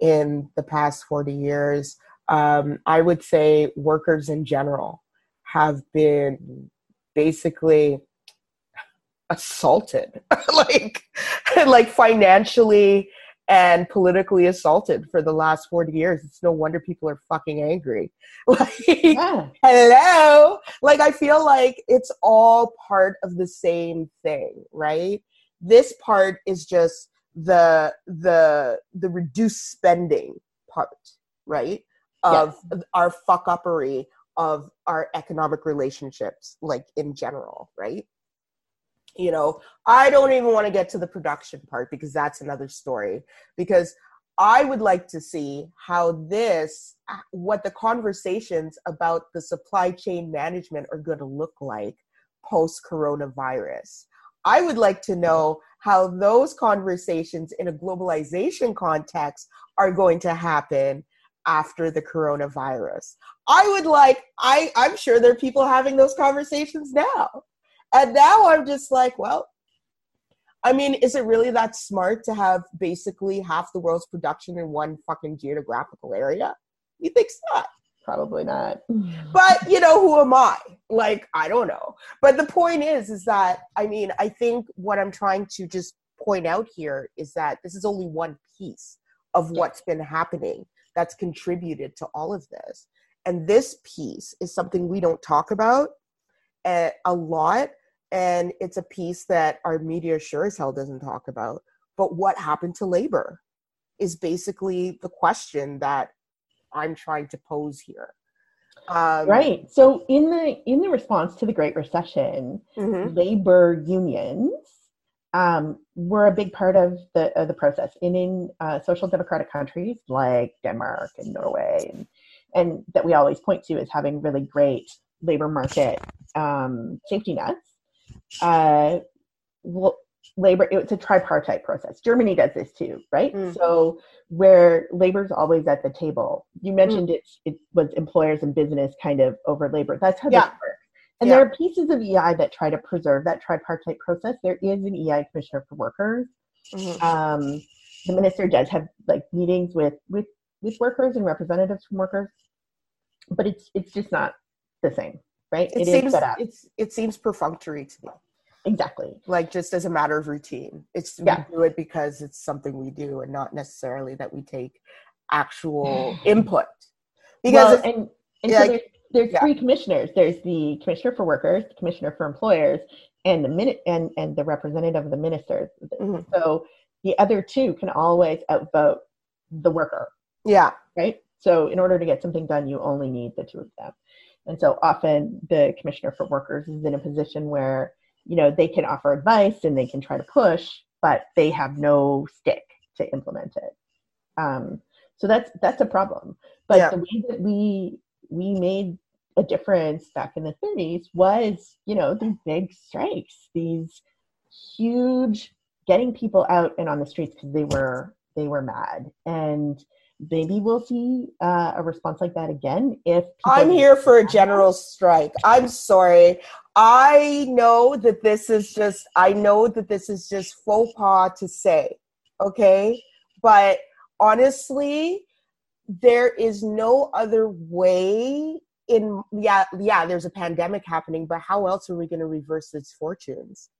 Speaker 2: in the past forty years. Um, I would say workers in general have been basically assaulted, like like financially and politically assaulted for the last 40 years. It's no wonder people are fucking angry. Like,
Speaker 3: Yeah.
Speaker 2: hello like i feel like it's all part of the same thing right this part is just the the the reduced spending part right? Of our fuck uppery of our economic relationships like in general right? You know i don't even want to get to the production part because that's another story. Because i would like to see how this uh, what the conversations about the supply chain management are going to look like post coronavirus i would like to know how those conversations in a globalization context are going to happen after the coronavirus i would like i i'm sure there are people having those conversations now and now I'm just like, well, I mean, is it really that smart to have basically half the world's production in one fucking geographical area? You think not?
Speaker 3: Probably not.
Speaker 2: But you know, who am I? Like, I don't know. But the point is, is that I mean, I think what I'm trying to just point out here is that this is only one piece of what's been happening that's contributed to all of this. And this piece is something we don't talk about a, a lot and it's a piece that our media sure as hell doesn't talk about but what happened to labor is basically the question that i'm trying to pose here.
Speaker 3: Um, right. So in the in the response to the great recession mm-hmm. labor unions um, were a big part of the of the process. In in uh, social democratic countries like denmark and norway and and that we always point to as having really great labor market um, safety nets uh, labor it's a tripartite process germany does this too right mm. so where labor's always at the table you mentioned mm. it, it was employers and business kind of over labor that's how yeah. this works and yeah. there are pieces of ei that try to preserve that tripartite process there is an ei commissioner for workers mm-hmm. um, the minister does have like meetings with with with workers and representatives from workers but it's it's just not the same right?
Speaker 2: It, it seems it's it seems perfunctory to me.
Speaker 3: Exactly.
Speaker 2: Like just as a matter of routine. It's yeah. we do it because it's something we do and not necessarily that we take actual input.
Speaker 3: Because well, and, and yeah, so there's, there's yeah. three commissioners. There's the commissioner for workers, the commissioner for employers, and the minute and and the representative of the ministers. Mm-hmm. So the other two can always outvote the worker.
Speaker 2: Yeah.
Speaker 3: Right. So in order to get something done, you only need the two of them. And so often the commissioner for workers is in a position where, you know, they can offer advice and they can try to push, but they have no stick to implement it. Um, so that's that's a problem. But yeah. the way that we we made a difference back in the 30s was, you know, these big strikes, these huge getting people out and on the streets because they were they were mad and maybe we'll see uh, a response like that again if
Speaker 2: i'm here for a general strike. I'm sorry. I know that this is just i know that this is just faux pas to say okay? But honestly there is no other way in yeah yeah there's a pandemic happening but how else are we going to reverse its fortunes?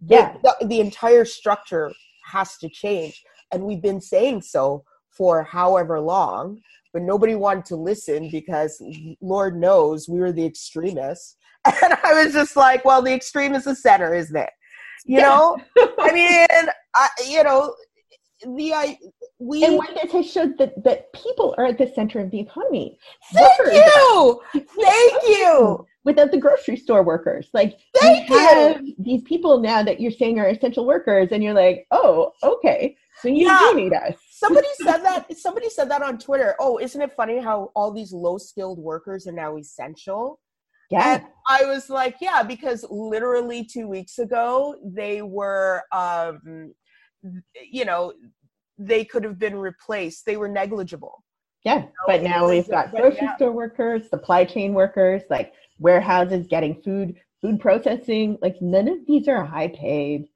Speaker 3: Yeah.
Speaker 2: the, the, the entire structure has to change and we've been saying so for however long, but nobody wanted to listen because Lord knows we were the extremists. And I was just like, well, the extreme is the center, isn't it? You yeah. know, I mean, I, you know, the I we
Speaker 3: and what this has showed that that people are at the center of the economy.
Speaker 2: Thank workers you, thank you.
Speaker 3: Without the grocery store workers, like
Speaker 2: thank you, have
Speaker 3: these people now that you're saying are essential workers, and you're like, oh, okay, so you yeah. do need us
Speaker 2: somebody said that somebody said that on twitter. Oh isn't it funny how all these low skilled workers are now essential?
Speaker 3: Yeah.
Speaker 2: And i was like yeah because literally two weeks ago they were um you know they could have been replaced. They were negligible.
Speaker 3: Yeah you know? but now we've got grocery yeah. store workers supply chain workers like warehouses getting food food processing. Like none of these are high paid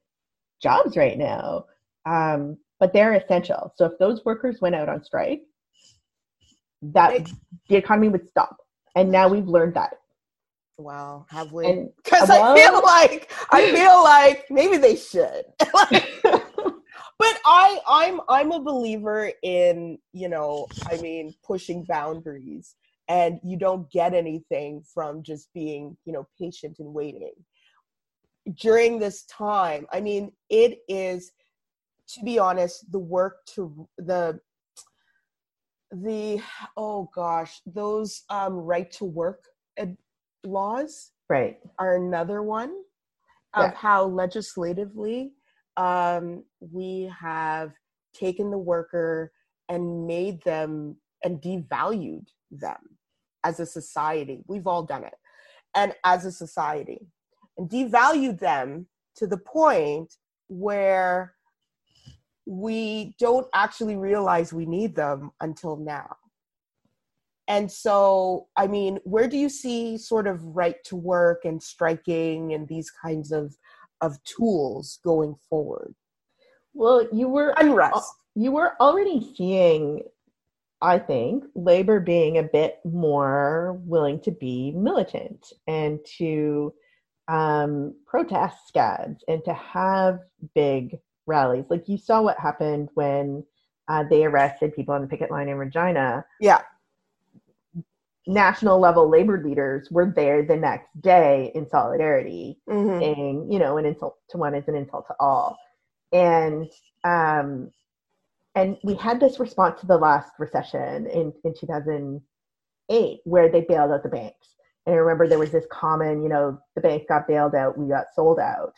Speaker 3: jobs right now. Um but they're essential. So if those workers went out on strike, that the economy would stop. And now we've learned that.
Speaker 2: Wow, have we? Because I feel like I feel like maybe they should. but I I'm I'm a believer in you know I mean pushing boundaries, and you don't get anything from just being you know patient and waiting. During this time, I mean, it is to be honest, the work to the the oh gosh, those um, right to work laws
Speaker 3: right
Speaker 2: are another one of yeah. how legislatively um, we have taken the worker and made them and devalued them as a society. We've all done it. And as a society, and devalued them to the point where we don't actually realize we need them until now. And so, I mean, where do you see sort of right to work and striking and these kinds of of tools going forward?
Speaker 3: Well, you were
Speaker 2: unrest.
Speaker 3: You were already seeing, I think, labor being a bit more willing to be militant and to um, protest scads and to have big rallies. Like you saw what happened when uh, they arrested people on the picket line in Regina.
Speaker 2: Yeah.
Speaker 3: National level labor leaders were there the next day in solidarity, mm-hmm. saying, you know, an insult to one is an insult to all. And um, and we had this response to the last recession in, in 2008 where they bailed out the banks. And I remember there was this common, you know, the bank got bailed out, we got sold out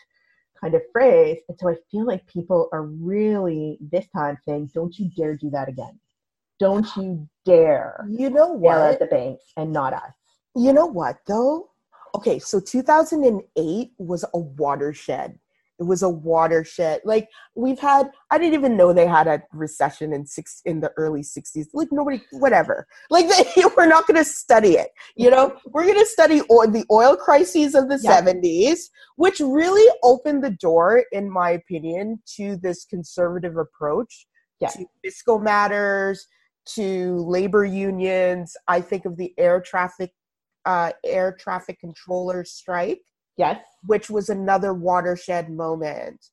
Speaker 3: kind of phrase. And so I feel like people are really this time saying, don't you dare do that again. Don't you dare.
Speaker 2: You know what?
Speaker 3: at the banks and not us.
Speaker 2: You know what though? Okay, so 2008 was a watershed it was a watershed. Like we've had i didn't even know they had a recession in six in the early 60s like nobody whatever. Like they, we're not going to study it you know? We're going to study oil, the oil crises of the yeah. 70s which really opened the door in my opinion to this conservative approach yeah. to fiscal matters to labor unions. I think of the air traffic uh, air traffic controllers strike
Speaker 3: Yes.
Speaker 2: Which was another watershed moment.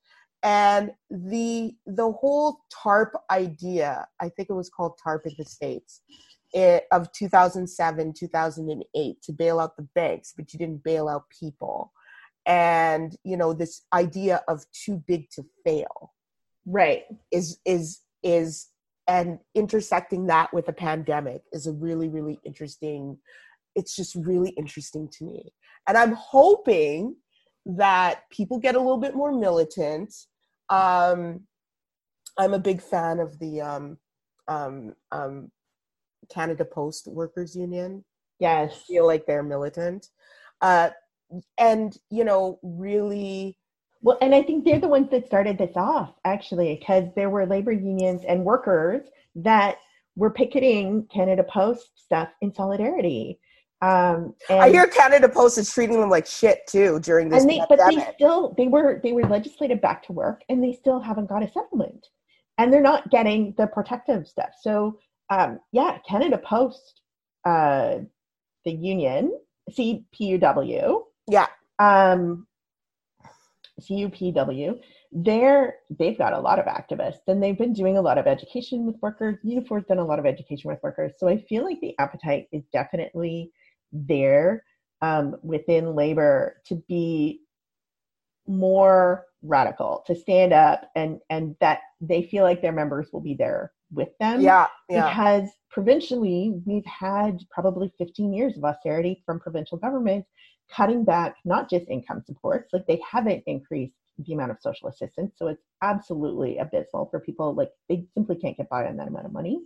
Speaker 2: And the the whole TARP idea, I think it was called TARP in the States, it, of 2007, 2008 to bail out the banks, but you didn't bail out people. And you know, this idea of too big to fail.
Speaker 3: Right.
Speaker 2: Is is is and intersecting that with a pandemic is a really, really interesting it's just really interesting to me. And I'm hoping that people get a little bit more militant. Um, I'm a big fan of the um, um, um, Canada Post Workers Union.
Speaker 3: Yes.
Speaker 2: I feel like they're militant. Uh, and, you know, really.
Speaker 3: Well, and I think they're the ones that started this off, actually, because there were labor unions and workers that were picketing Canada Post stuff in solidarity. Um,
Speaker 2: I hear Canada Post is treating them like shit too during this.
Speaker 3: And they, but they still they were they were legislated back to work, and they still haven't got a settlement, and they're not getting the protective stuff. So um, yeah, Canada Post, uh, the union CPUW,
Speaker 2: yeah,
Speaker 3: um, CUPW, they're they've got a lot of activists, and they've been doing a lot of education with workers. Unifor's done a lot of education with workers, so I feel like the appetite is definitely there um, within labor to be more radical to stand up and and that they feel like their members will be there with them.
Speaker 2: Yeah, yeah.
Speaker 3: because provincially we've had probably 15 years of austerity from provincial governments cutting back not just income supports like they haven't increased the amount of social assistance so it's absolutely abysmal for people like they simply can't get by on that amount of money.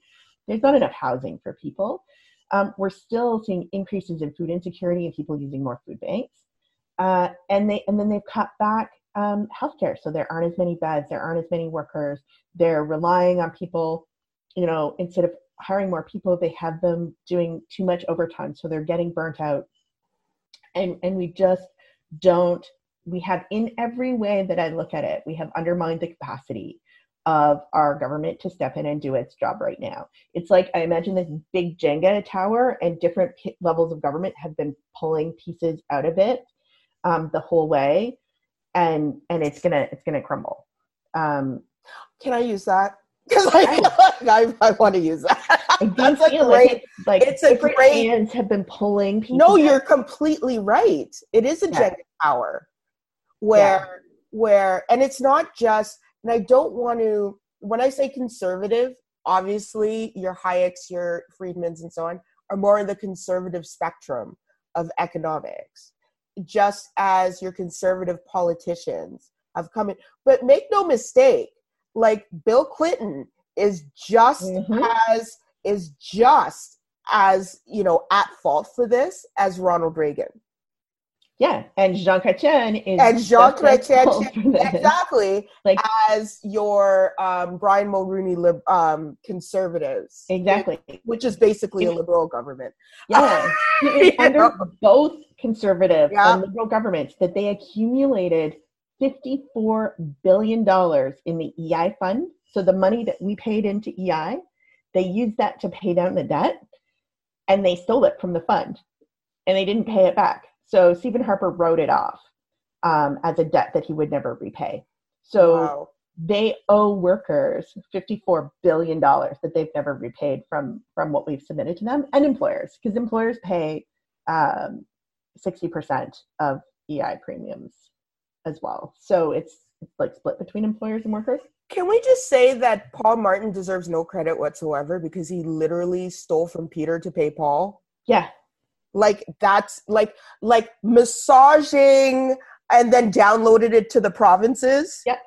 Speaker 3: There's not enough housing for people um, we're still seeing increases in food insecurity and people using more food banks. Uh, and they and then they've cut back um, healthcare, so there aren't as many beds, there aren't as many workers. They're relying on people, you know, instead of hiring more people, they have them doing too much overtime, so they're getting burnt out. And and we just don't. We have in every way that I look at it, we have undermined the capacity of our government to step in and do its job right now. It's like I imagine this big Jenga tower, and different p- levels of government have been pulling pieces out of it um, the whole way, and and it's gonna it's gonna crumble. Um,
Speaker 2: Can I use that? Because I, I, I, want to use that.
Speaker 3: That's a great, like, it's, like it's a great. Hands have been pulling.
Speaker 2: People No, you're completely right. It is a yeah. Jenga tower, where yeah. where, and it's not just and I don't want to, when I say conservative, obviously your Hayeks, your Friedmans, and so on are more in the conservative spectrum of economics. just as your conservative politicians have come in. But make no mistake, like Bill Clinton is just mm-hmm. as is just as you know at fault for this as Ronald Reagan.
Speaker 3: Yeah, and Jean Chrétien is
Speaker 2: and Jean Chrétien exactly like as your um, Brian Mulroney lib, um, conservatives
Speaker 3: exactly,
Speaker 2: which, is basically a liberal government.
Speaker 3: Yeah, under both conservative yeah. and liberal governments that they accumulated fifty four billion dollars in the EI fund. So the money that we paid into EI, they used that to pay down the debt, and they stole it from the fund, and they didn't pay it back so Stephen Harper wrote it off um, as a debt that he would never repay. So wow. they owe workers $54 billion that they've never repaid from, from what we've submitted to them and employers, because employers pay um, 60% of EI premiums as well. So it's, it's like split between employers and workers.
Speaker 2: Can we just say that Paul Martin deserves no credit whatsoever because he literally stole from Peter to pay Paul?
Speaker 3: Yeah,
Speaker 2: like that's like like massaging and then downloaded it to the provinces?
Speaker 3: Yep.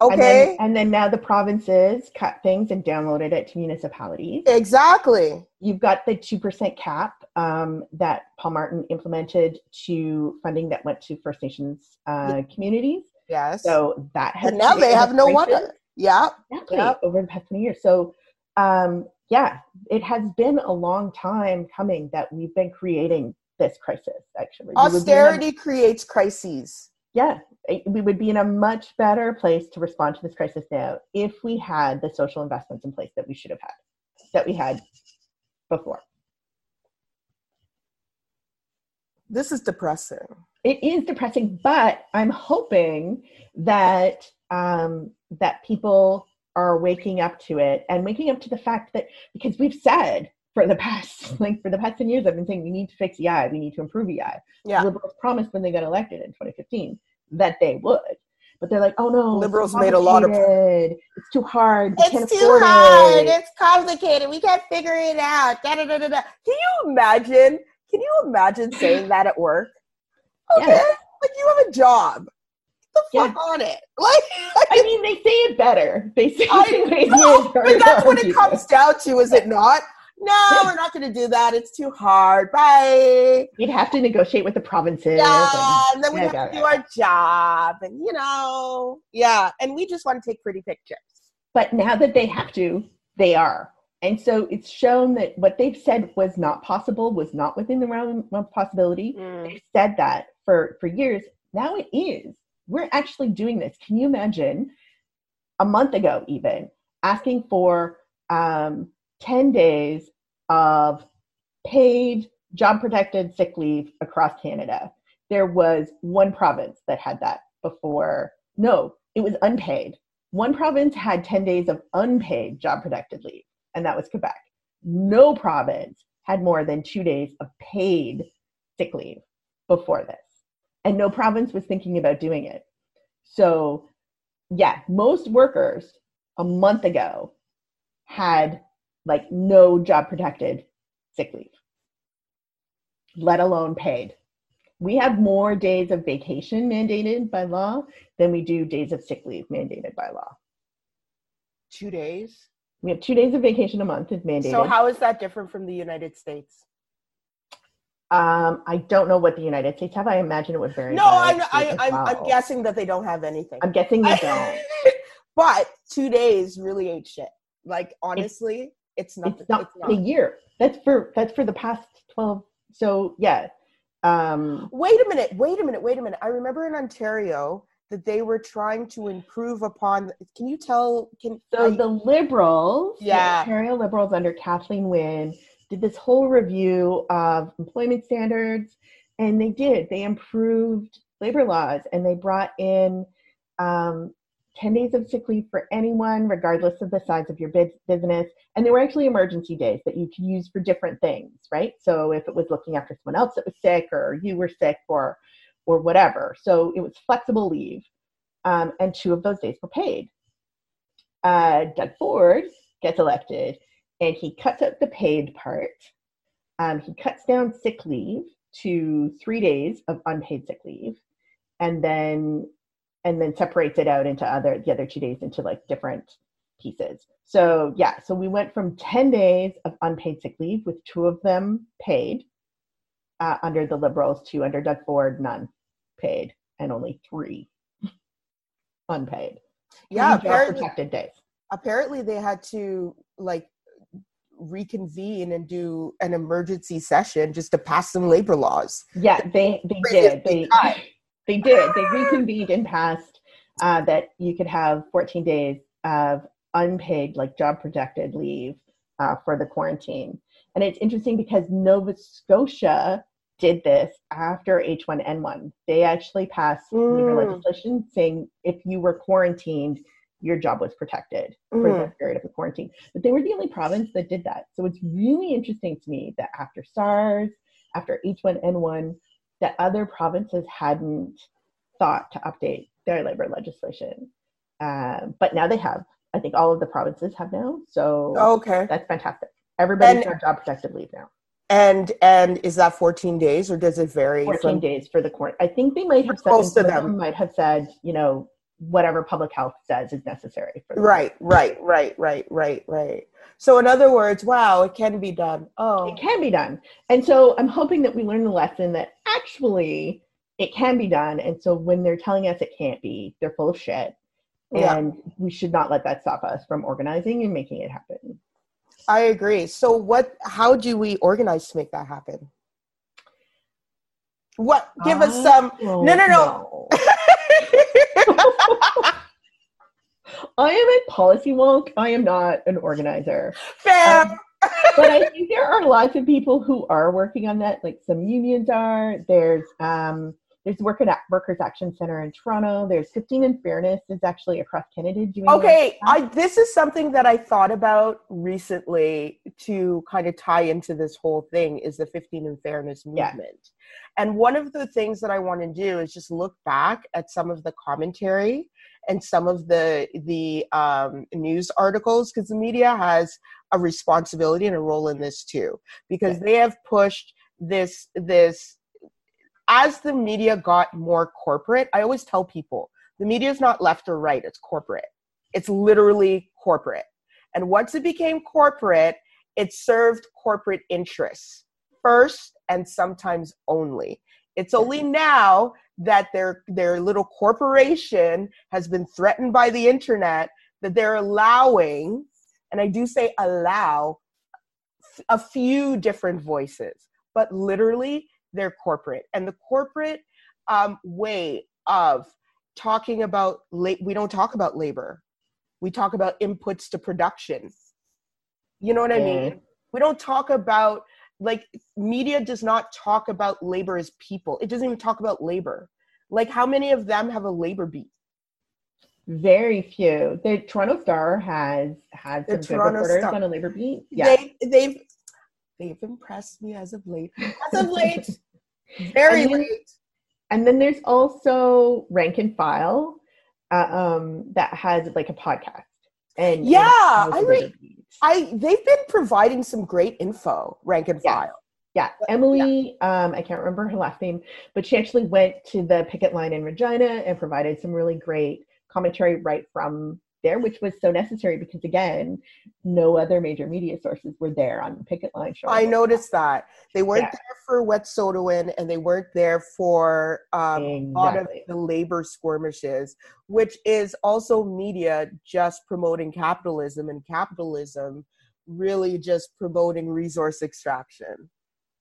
Speaker 2: Okay
Speaker 3: and then, and then, now the provinces cut things and downloaded it to municipalities.
Speaker 2: Exactly.
Speaker 3: You've got the 2% cap um, that paul martin implemented to funding that went to first nations uh, communities.
Speaker 2: Yes.
Speaker 3: So that has
Speaker 2: and now they have no one yeah
Speaker 3: exactly. yep. over the past 20 years. So um, yeah, it has been a long time coming that we've been creating this crisis, actually.
Speaker 2: Austerity a, creates crises.
Speaker 3: Yeah, we would be in a much better place to respond to this crisis now if we had the social investments in place that we should have had, that we had before.
Speaker 2: This is depressing.
Speaker 3: It is depressing, but I'm hoping that um, that people are waking up to it and waking up to the fact that because we've said for the past like for the past 10 years i've been saying we need to fix ei we need to improve ei
Speaker 2: yeah.
Speaker 3: liberals promised when they got elected in 2015 that they would. But they're like oh no
Speaker 2: liberals made a lot of
Speaker 3: it's too hard. We
Speaker 2: it's too hard. it. it's complicated. We can't figure it out. Da, da, da, da, da. can you imagine? Can you imagine saying that at work? Okay. Yeah. like you have a job the fuck yeah. on it. Like,
Speaker 3: I mean, they say it better. They say
Speaker 2: it no, but that's what it comes down to, is it not? No, we're not going to do that. It's too hard. Bye.
Speaker 3: You'd have to negotiate with the provinces.
Speaker 2: Yeah, and, and then we yeah, have to do our job, and you know, yeah. And we just want to take pretty pictures.
Speaker 3: But now that they have to, they are. And so it's shown that what they've said was not possible, was not within the realm of possibility. Mm. They've said that for for years. Now it is we're actually doing this. Can you imagine a month ago, even asking for um, 10 days of paid job protected sick leave across Canada? There was one province that had that before. No, it was unpaid. One province had 10 days of unpaid job protected leave, and that was Quebec. No province had more than two days of paid sick leave before this and no province was thinking about doing it. So, yeah, most workers a month ago had like no job protected sick leave, let alone paid. We have more days of vacation mandated by law than we do days of sick leave mandated by law.
Speaker 2: Two days?
Speaker 3: We have two days of vacation a month is mandated.
Speaker 2: So, how is that different from the United States?
Speaker 3: Um, I don't know what the United States have. I imagine it would vary.
Speaker 2: No, I, I, I'm, well. I'm guessing that they don't have anything.
Speaker 3: I'm guessing they don't.
Speaker 2: but two days really ain't shit. Like honestly, it's, it's not.
Speaker 3: It's not, it's not. a year. That's for that's for the past twelve. So yeah. Um,
Speaker 2: wait a minute. Wait a minute. Wait a minute. I remember in Ontario that they were trying to improve upon. Can you tell? Can
Speaker 3: so I, the Liberals,
Speaker 2: yeah,
Speaker 3: the Ontario Liberals under Kathleen Wynne did this whole review of employment standards, and they did. They improved labor laws and they brought in um, 10 days of sick leave for anyone, regardless of the size of your business. And they were actually emergency days that you could use for different things, right? So if it was looking after someone else that was sick or you were sick or or whatever. So it was flexible leave. Um, and two of those days were paid. Uh, Doug Ford gets elected and he cuts out the paid part. Um, he cuts down sick leave to three days of unpaid sick leave and then and then separates it out into other the other two days into like different pieces. So yeah so we went from 10 days of unpaid sick leave with two of them paid uh, under the liberals to under doug ford none paid and only three unpaid.
Speaker 2: Yeah
Speaker 3: apparently, protected days
Speaker 2: apparently they had to like reconvene and do an emergency session just to pass some labor laws.
Speaker 3: Yeah, they they did. They they did. They reconvened and passed uh, that you could have 14 days of unpaid, like job protected leave uh, for the quarantine. And it's interesting because Nova Scotia did this after H1N1. They actually passed mm. legislation saying if you were quarantined, your job was protected mm-hmm. for the period of the quarantine. But they were the only province that did that. So it's really interesting to me that after SARS, after H1N1, that other provinces hadn't thought to update their labor legislation. Uh, but now they have. I think all of the provinces have now. So
Speaker 2: okay,
Speaker 3: that's fantastic. Everybody's on job protected leave now.
Speaker 2: And and is that 14 days or does it vary?
Speaker 3: 14 from, days for the court. I think they might have said most of them might have said, you know, whatever public health says is necessary
Speaker 2: for right right right right right right. So in other words wow it can be done. Oh.
Speaker 3: It can be done. And so i'm hoping that we learn the lesson that actually it can be done. And so when they're telling us it can't be they're full of shit. And yeah. we should not let that stop us from organizing and making it happen.
Speaker 2: I agree. So what how do we organize to make that happen? What give us some oh, no no. no
Speaker 3: I am a policy wonk. I am not an organizer.
Speaker 2: Fair. Um,
Speaker 3: but I think there are lots of people who are working on that. Like some unions are. There's um, there's Work at Workers Action Center in Toronto. There's 15 in Fairness is actually across Canada doing.
Speaker 2: Okay, I this is something that I thought about recently to kind of tie into this whole thing is the 15 in Fairness movement. Yeah. And one of the things that I want to do is just look back at some of the commentary and some of the the um, news articles because the media has a responsibility and a role in this too because they have pushed this this as the media got more corporate. I always tell people the media is not left or right; it's corporate. It's literally corporate. And once it became corporate, it served corporate interests first and sometimes only. It's only now that their their little corporation has been threatened by the internet that they're allowing, and I do say allow, a few different voices, but literally they're corporate, and the corporate um, way of talking about la- we don't talk about labor, we talk about inputs to production. You know what I mean? We don't talk about like media does not talk about labor as people. It doesn't even talk about labor. Like how many of them have a labor beat?
Speaker 3: Very few. The Toronto Star has had some the good Toronto reporters Star. on a labor beat.
Speaker 2: Yeah, they, they've they've impressed me as of late. As of late, very
Speaker 3: and then,
Speaker 2: late.
Speaker 3: And then there's also Rank and File uh, um, that has like a podcast. And
Speaker 2: yeah, I read. I they've been providing some great info, rank and file.
Speaker 3: Yeah, Emily, yeah. Um, I can't remember her last name, but she actually went to the picket line in Regina and provided some really great commentary right from there, which was so necessary because again, no other major media sources were there on the picket line. Show.
Speaker 2: I noticed that they weren't yeah. there for Wet Wet'suwet'en, and they weren't there for um, exactly. a lot of the labor skirmishes, which is also media just promoting capitalism, and capitalism really just promoting resource extraction.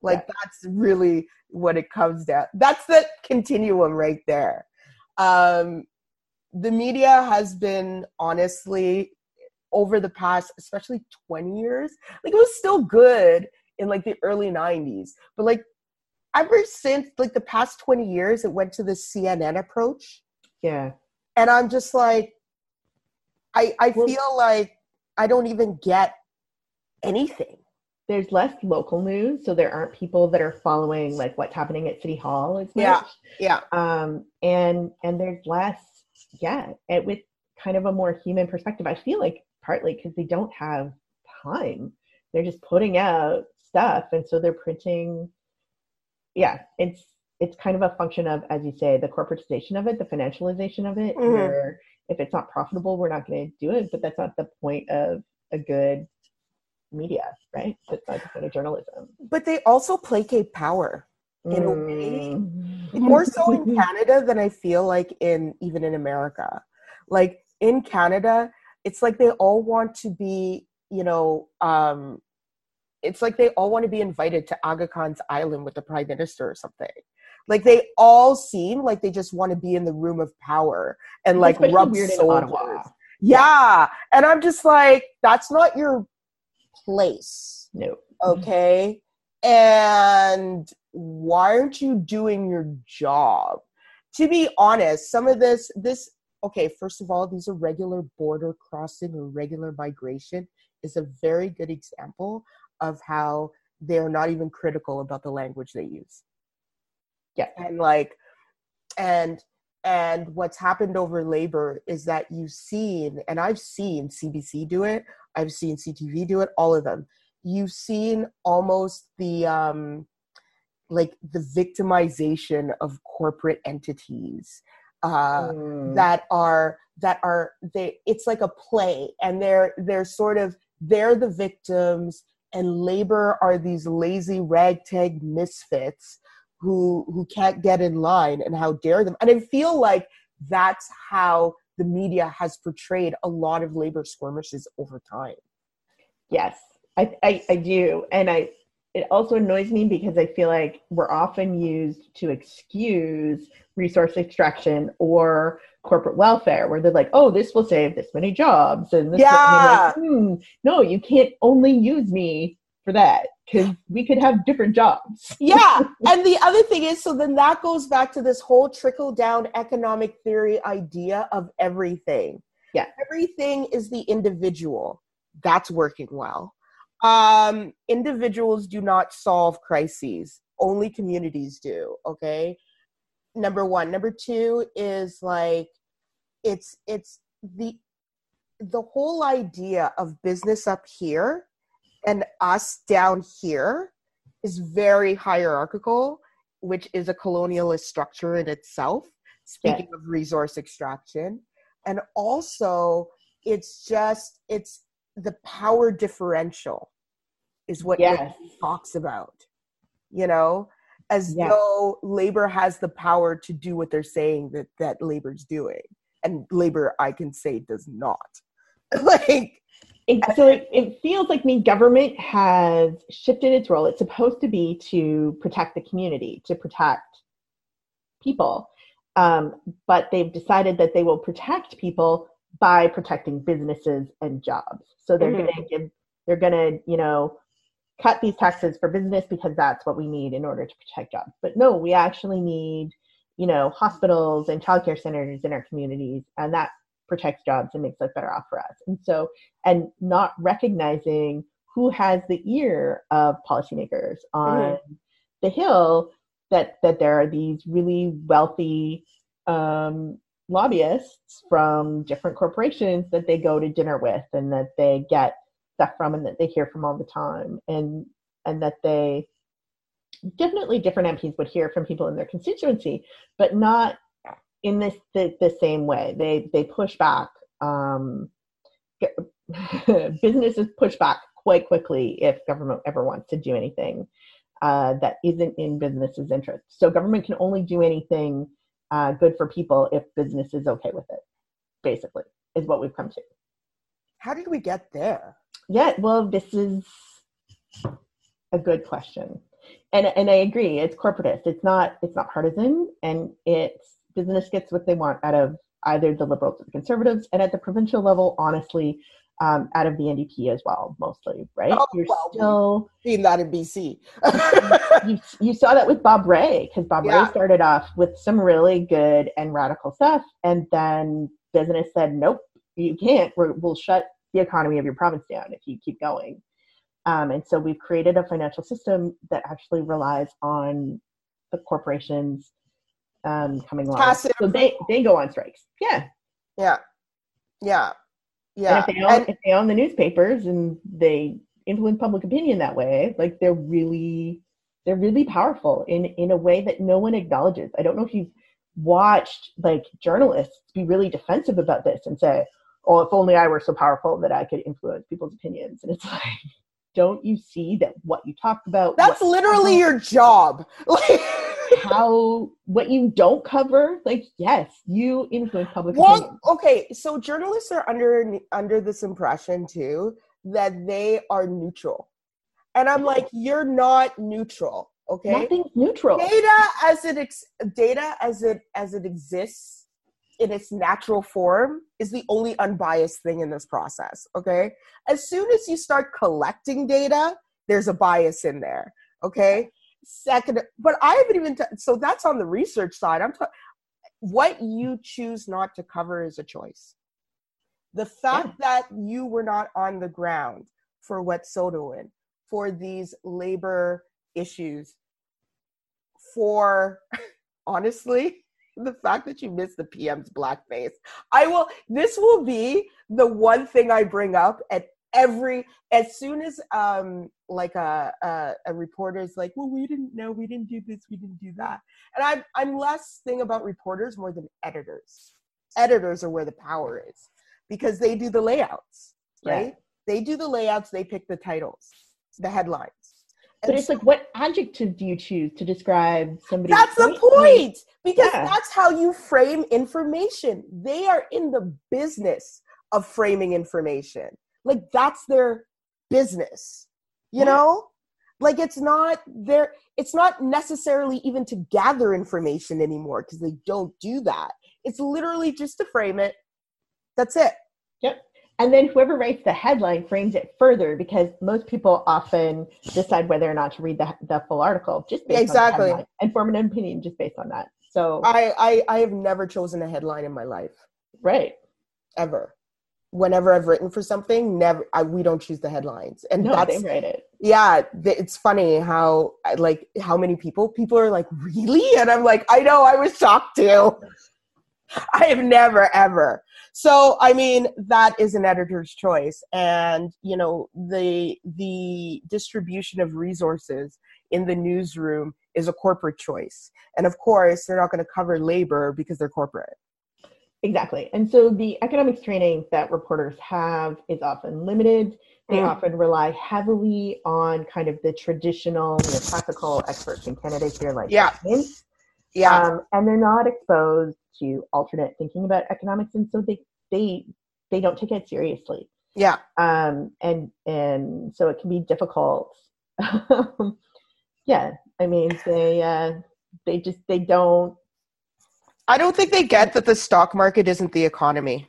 Speaker 2: Like yeah. that's really what it comes down. That's the continuum right there. Um, the media has been honestly over the past especially 20 years like it was still good in like the early 90s but like ever since like the past 20 years it went to the cnn approach.
Speaker 3: Yeah.
Speaker 2: And i'm just like i i well, feel like i don't even get anything.
Speaker 3: There's less local news so there aren't people that are following like what's happening at city hall as
Speaker 2: much. yeah yeah.
Speaker 3: Um and and there's less yeah, and with kind of a more human perspective. I feel like partly because they don't have time. They're just putting out stuff and so they're printing yeah, it's it's kind of a function of, as you say, the corporatization of it, the financialization of it. Mm-hmm. Where if it's not profitable, we're not going to do it. But that's not the point of a good media, right? That's not the point of journalism.
Speaker 2: But they also placate power in a way, mm. more so in Canada than I feel like in even in America. Like in Canada, it's like they all want to be, you know, um, it's like they all want to be invited to Aga Khan's island with the prime minister or something. Like they all seem like they just want to be in the room of power and like rub shoulders. Yeah. And I'm just like, that's not your place.
Speaker 3: No.
Speaker 2: Okay. And why aren't you doing your job? To be honest, some of this, this, okay, first of all, these are regular border crossing or regular migration is a very good example of how they're not even critical about the language they use.
Speaker 3: Yeah.
Speaker 2: And like, and, and what's happened over labor is that you've seen, and I've seen CBC do it, I've seen CTV do it, all of them. You've seen almost the, um, like the victimization of corporate entities uh, mm. that are that are they it's like a play and they're they're sort of they're the victims and labor are these lazy ragtag misfits who who can't get in line and how dare them. And i feel like that's how the media has portrayed a lot of labor skirmishes over time.
Speaker 3: Yes i i, I do. And i it also annoys me because I feel like we're often used to excuse resource extraction or corporate welfare, where they're like, "Oh, this will save this many jobs," and this
Speaker 2: yeah,
Speaker 3: like, hmm, no, you can't only use me for that because we could have different jobs.
Speaker 2: yeah, and the other thing is, so then that goes back to this whole trickle down economic theory idea of everything.
Speaker 3: Yeah,
Speaker 2: everything is the individual. That's working well um, individuals do not solve crises, only communities do. Okay. Number one. Number two is like it's it's the the whole idea of business up here and us down here is very hierarchical, which is a colonialist structure in itself, speaking yeah. of resource extraction. And also, it's just, it's the power differential is what yes. talks about you know as yes. though labor has the power to do what they're saying that that labor's doing and labor i can say does not like
Speaker 3: it, so it, it feels like me government has shifted its role it's supposed to be to protect the community to protect people um, but they've decided that they will protect people by protecting businesses and jobs so they're mm-hmm. going to give they're going to you know cut these taxes for business because that's what we need in order to protect jobs. But no, we actually need, you know, hospitals and childcare centers in our communities, and that protects jobs and makes life better off for us. And so, and not recognizing who has the ear of policymakers on mm-hmm. the Hill that that there are these really wealthy um, lobbyists from different corporations that they go to dinner with and that they get stuff from and that they hear from all the time and and that they definitely different MPs would hear from people in their constituency, but not in this the, the same way. They they push back. Um, businesses push back quite quickly if government ever wants to do anything uh, that isn't in business's interest. So government can only do anything uh, good for people if business is okay with it. Basically, is what we've come to.
Speaker 2: How did we get there?
Speaker 3: Yeah, well, this is a good question. And and I agree, it's corporatist. It's not it's not partisan and it's business gets what they want out of either the liberals or the conservatives and at the provincial level, honestly, um, out of the NDP as well, mostly, right?
Speaker 2: Oh, You're well, still seen that in BC.
Speaker 3: you, you saw that with Bob Rae because Bob yeah. Rae started off with some really good and radical stuff, and then business said, "Nope, you can't. we will shut the economy of your province down if you keep going. Um, and so we've created a financial system that actually relies on the corporations um, coming along. So they, they go on strikes. Yeah.
Speaker 2: Yeah. Yeah. Yeah.
Speaker 3: And if they, own, and, if they own the newspapers and they influence public opinion that way, like they're really they're really powerful in in a way that no one acknowledges. I don't know if you've watched like journalists be really defensive about this and say, "Oh, if only I were so powerful that I could influence people's opinions." And it's like, don't you see that what you talk about?
Speaker 2: That's literally your job. Like
Speaker 3: how what you don't cover, like yes, you influence public
Speaker 2: well,
Speaker 3: opinion.
Speaker 2: okay, so journalists are under under this impression too that they are neutral. And I'm like, you're not neutral. Okay.
Speaker 3: Nothing's neutral.
Speaker 2: Data as it ex- data as it as it exists in its natural form is the only unbiased thing in this process. Okay. As soon as you start collecting data, there's a bias in there. Okay. Second, but I haven't even t- so that's on the research side. I'm talking what you choose not to cover is a choice. The fact yeah. that you were not on the ground for what Wet'suwet'en for these labor issues for honestly the fact that you missed the PM's blackface. I will this will be the one thing I bring up at every as soon as um like a a, a reporter is like, well, we didn't know, we didn't do this, we didn't do that. And I'm I'm less thing about reporters more than editors. Editors are where the power is because they do the layouts, right? Yeah. They do the layouts, they pick the titles the headlines.
Speaker 3: But it's like, what adjective do you choose to describe somebody?
Speaker 2: That's the point, because yeah. that's how you frame information. They are in the business of framing information. Like that's their business, you yeah. know. Like it's not there It's not necessarily even to gather information anymore because they don't do that. It's literally just to frame it. That's it.
Speaker 3: Yep. And then whoever writes the headline frames it further because most people often decide whether or not to read the, the full article just based
Speaker 2: exactly.
Speaker 3: on and form an opinion just based on that. So
Speaker 2: I, I I have never chosen a headline in my life.
Speaker 3: Right.
Speaker 2: Ever. Whenever I've written for something, never I, we don't choose the headlines. And
Speaker 3: no,
Speaker 2: that's
Speaker 3: they write it.
Speaker 2: Yeah, it's funny how like how many people people are like, "Really?" And I'm like, "I know, I was shocked too." I have never ever so i mean that is an editor's choice and you know the the distribution of resources in the newsroom is a corporate choice and of course they're not going to cover labor because they're corporate
Speaker 3: exactly. And so the economics training that reporters have is often limited. They mm. often rely heavily on kind of the traditional you know, classical experts and candidates here like
Speaker 2: yeah. Yeah.
Speaker 3: um, and they're not exposed to alternate thinking about economics and so they they they don't take it seriously.
Speaker 2: Yeah.
Speaker 3: Um and and so it can be difficult. Yeah. I mean they uh they just they don't
Speaker 2: i don't think they get that the stock market isn't the economy.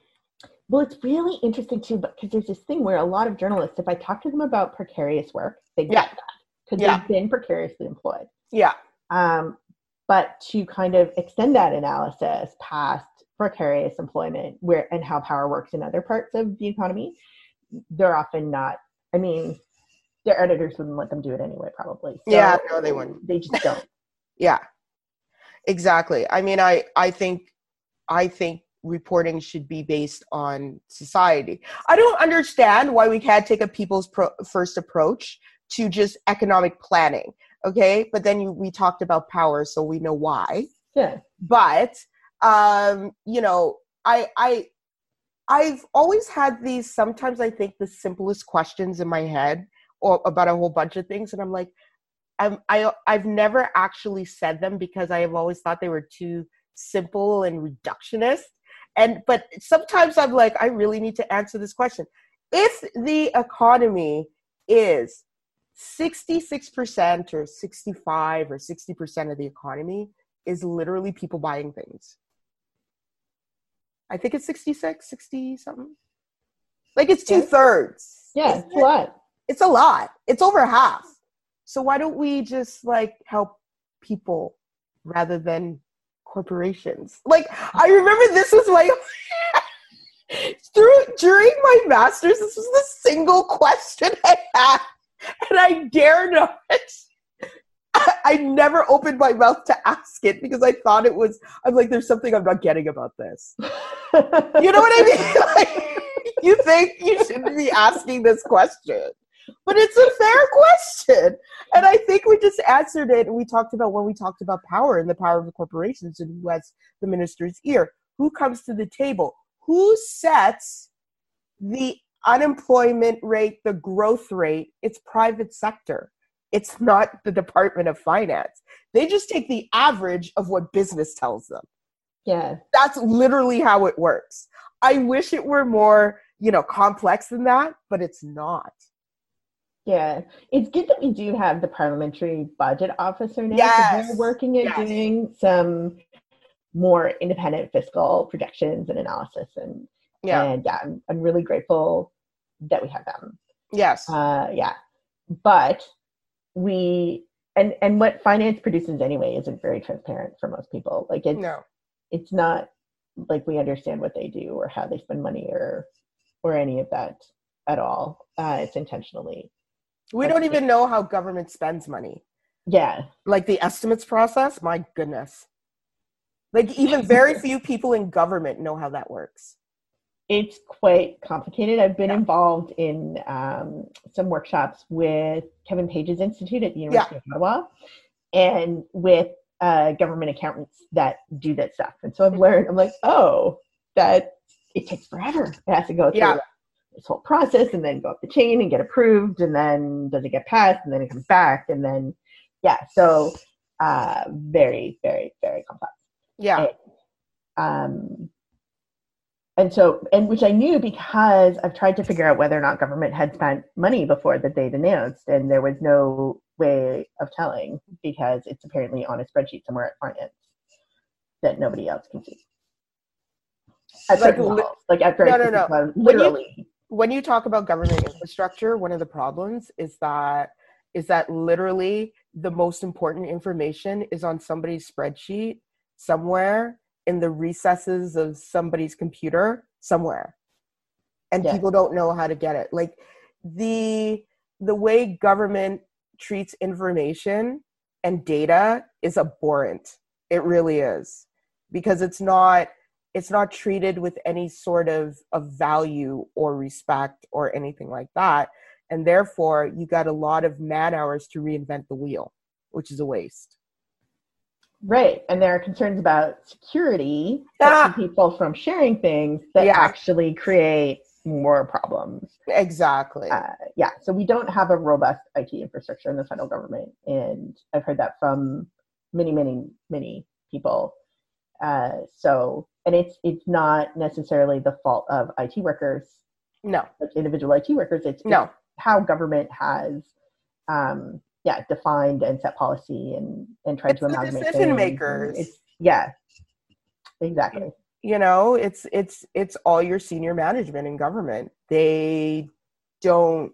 Speaker 3: Well it's really interesting too because there's this thing where a lot of journalists if i talk to them about precarious work they get yeah. that because yeah. they've been precariously employed.
Speaker 2: Yeah.
Speaker 3: Um but to kind of extend that analysis past precarious employment where and how power works in other parts of the economy they're often not i mean their editors wouldn't let them do it anyway probably.
Speaker 2: So yeah no they wouldn't.
Speaker 3: they just don't.
Speaker 2: Yeah exactly. I mean i i think i think reporting should be based on society. I don't understand why we can't take a people's pro- first approach to just economic planning okay? But then you, we talked about power so we know why.
Speaker 3: Yeah.
Speaker 2: But um you know i i i've always had these sometimes i think the simplest questions in my head or about a whole bunch of things and i'm like i'm i i've never actually said them because i have always thought they were too simple and reductionist and but sometimes i'm like i really need to answer this question if the economy is 66% or 65 or 60% of the economy is literally people buying things. I think it's 66, 60 something. Like it's two thirds.
Speaker 3: Yeah, it's a lot.
Speaker 2: It's a lot. It's over half. So why don't we just like help people rather than corporations? Like I remember this was like through during my masters, this was the single question I had and I dare not. I never opened my mouth to ask it because I thought it was. I'm like, there's something I'm not getting about this. you know what I mean? Like, you think you shouldn't be asking this question, but it's a fair question. And I think we just answered it. And we talked about when we talked about power and the power of the corporations and who has the minister's ear. Who comes to the table? Who sets the unemployment rate, the growth rate? It's private sector. It's not the Department of Finance. They just take the average of what business tells them.
Speaker 3: Yeah.
Speaker 2: That's literally how it works. I wish it were more, you know, complex than that, but it's not.
Speaker 3: Yeah, it's good that we do have the parliamentary budget officer now.
Speaker 2: Yes.
Speaker 3: They're working at
Speaker 2: Yes.
Speaker 3: doing some more independent fiscal projections and analysis, and
Speaker 2: Yeah.
Speaker 3: and yeah, I'm, I'm really grateful that we have them.
Speaker 2: yes.
Speaker 3: Uh, yeah, but we and and what finance produces anyway isn't very transparent for most people. Like it's
Speaker 2: no.
Speaker 3: it's not like we understand what they do or how they spend money or or any of that at all. Uh, it's intentionally
Speaker 2: We don't even know how government spends money.
Speaker 3: yeah
Speaker 2: Like the estimates process, my goodness. Like even very few people in government know how that works.
Speaker 3: it's quite complicated. I've been
Speaker 2: Yeah.
Speaker 3: involved in um, some workshops with Kevin Page's Institute at the University of Ottawa and with uh, government accountants that do that stuff. And so I've learned, I'm like, oh, that it takes forever. It has to go through
Speaker 2: Yeah.
Speaker 3: This whole process and then go up the chain and get approved. And then does it get passed? And then it comes back. And then, yeah, so uh, very, very, very complex.
Speaker 2: Yeah.
Speaker 3: Um, and so, and which I knew because I've tried to figure out whether or not government had spent money before the date announced, and there was no way of telling because it's apparently on a spreadsheet somewhere at finance that nobody else can see. At
Speaker 2: Like li-
Speaker 3: like after
Speaker 2: No,
Speaker 3: I
Speaker 2: no, no.
Speaker 3: literally,
Speaker 2: when you talk about government infrastructure, one of the problems is that is that literally the most important information is on somebody's spreadsheet somewhere in the recesses of somebody's computer somewhere. And
Speaker 3: Yeah.
Speaker 2: people don't know how to get it. Like the the way government treats information and data is abhorrent. It really is. Because it's not it's not treated with any sort of, of value or respect or anything like that. And therefore, you got a lot of man hours to reinvent the wheel, which is a waste.
Speaker 3: right? And there are concerns about security that
Speaker 2: Ah.
Speaker 3: people from sharing things that
Speaker 2: Yeah.
Speaker 3: actually create more problems.
Speaker 2: Exactly.
Speaker 3: uh, yeah, so we don't have a robust IT infrastructure in the federal government, and I've heard that from many, many, many people. Uh, so, and it's it's not necessarily the fault of IT workers,
Speaker 2: no,
Speaker 3: like individual IT workers. It's,
Speaker 2: no.
Speaker 3: it's how government has, um, yeah, defined and set policy and and tried
Speaker 2: It's
Speaker 3: to
Speaker 2: the
Speaker 3: amalgamate
Speaker 2: decision makers.
Speaker 3: It's yeah, exactly.
Speaker 2: you know it's it's it's all your senior management in government they don't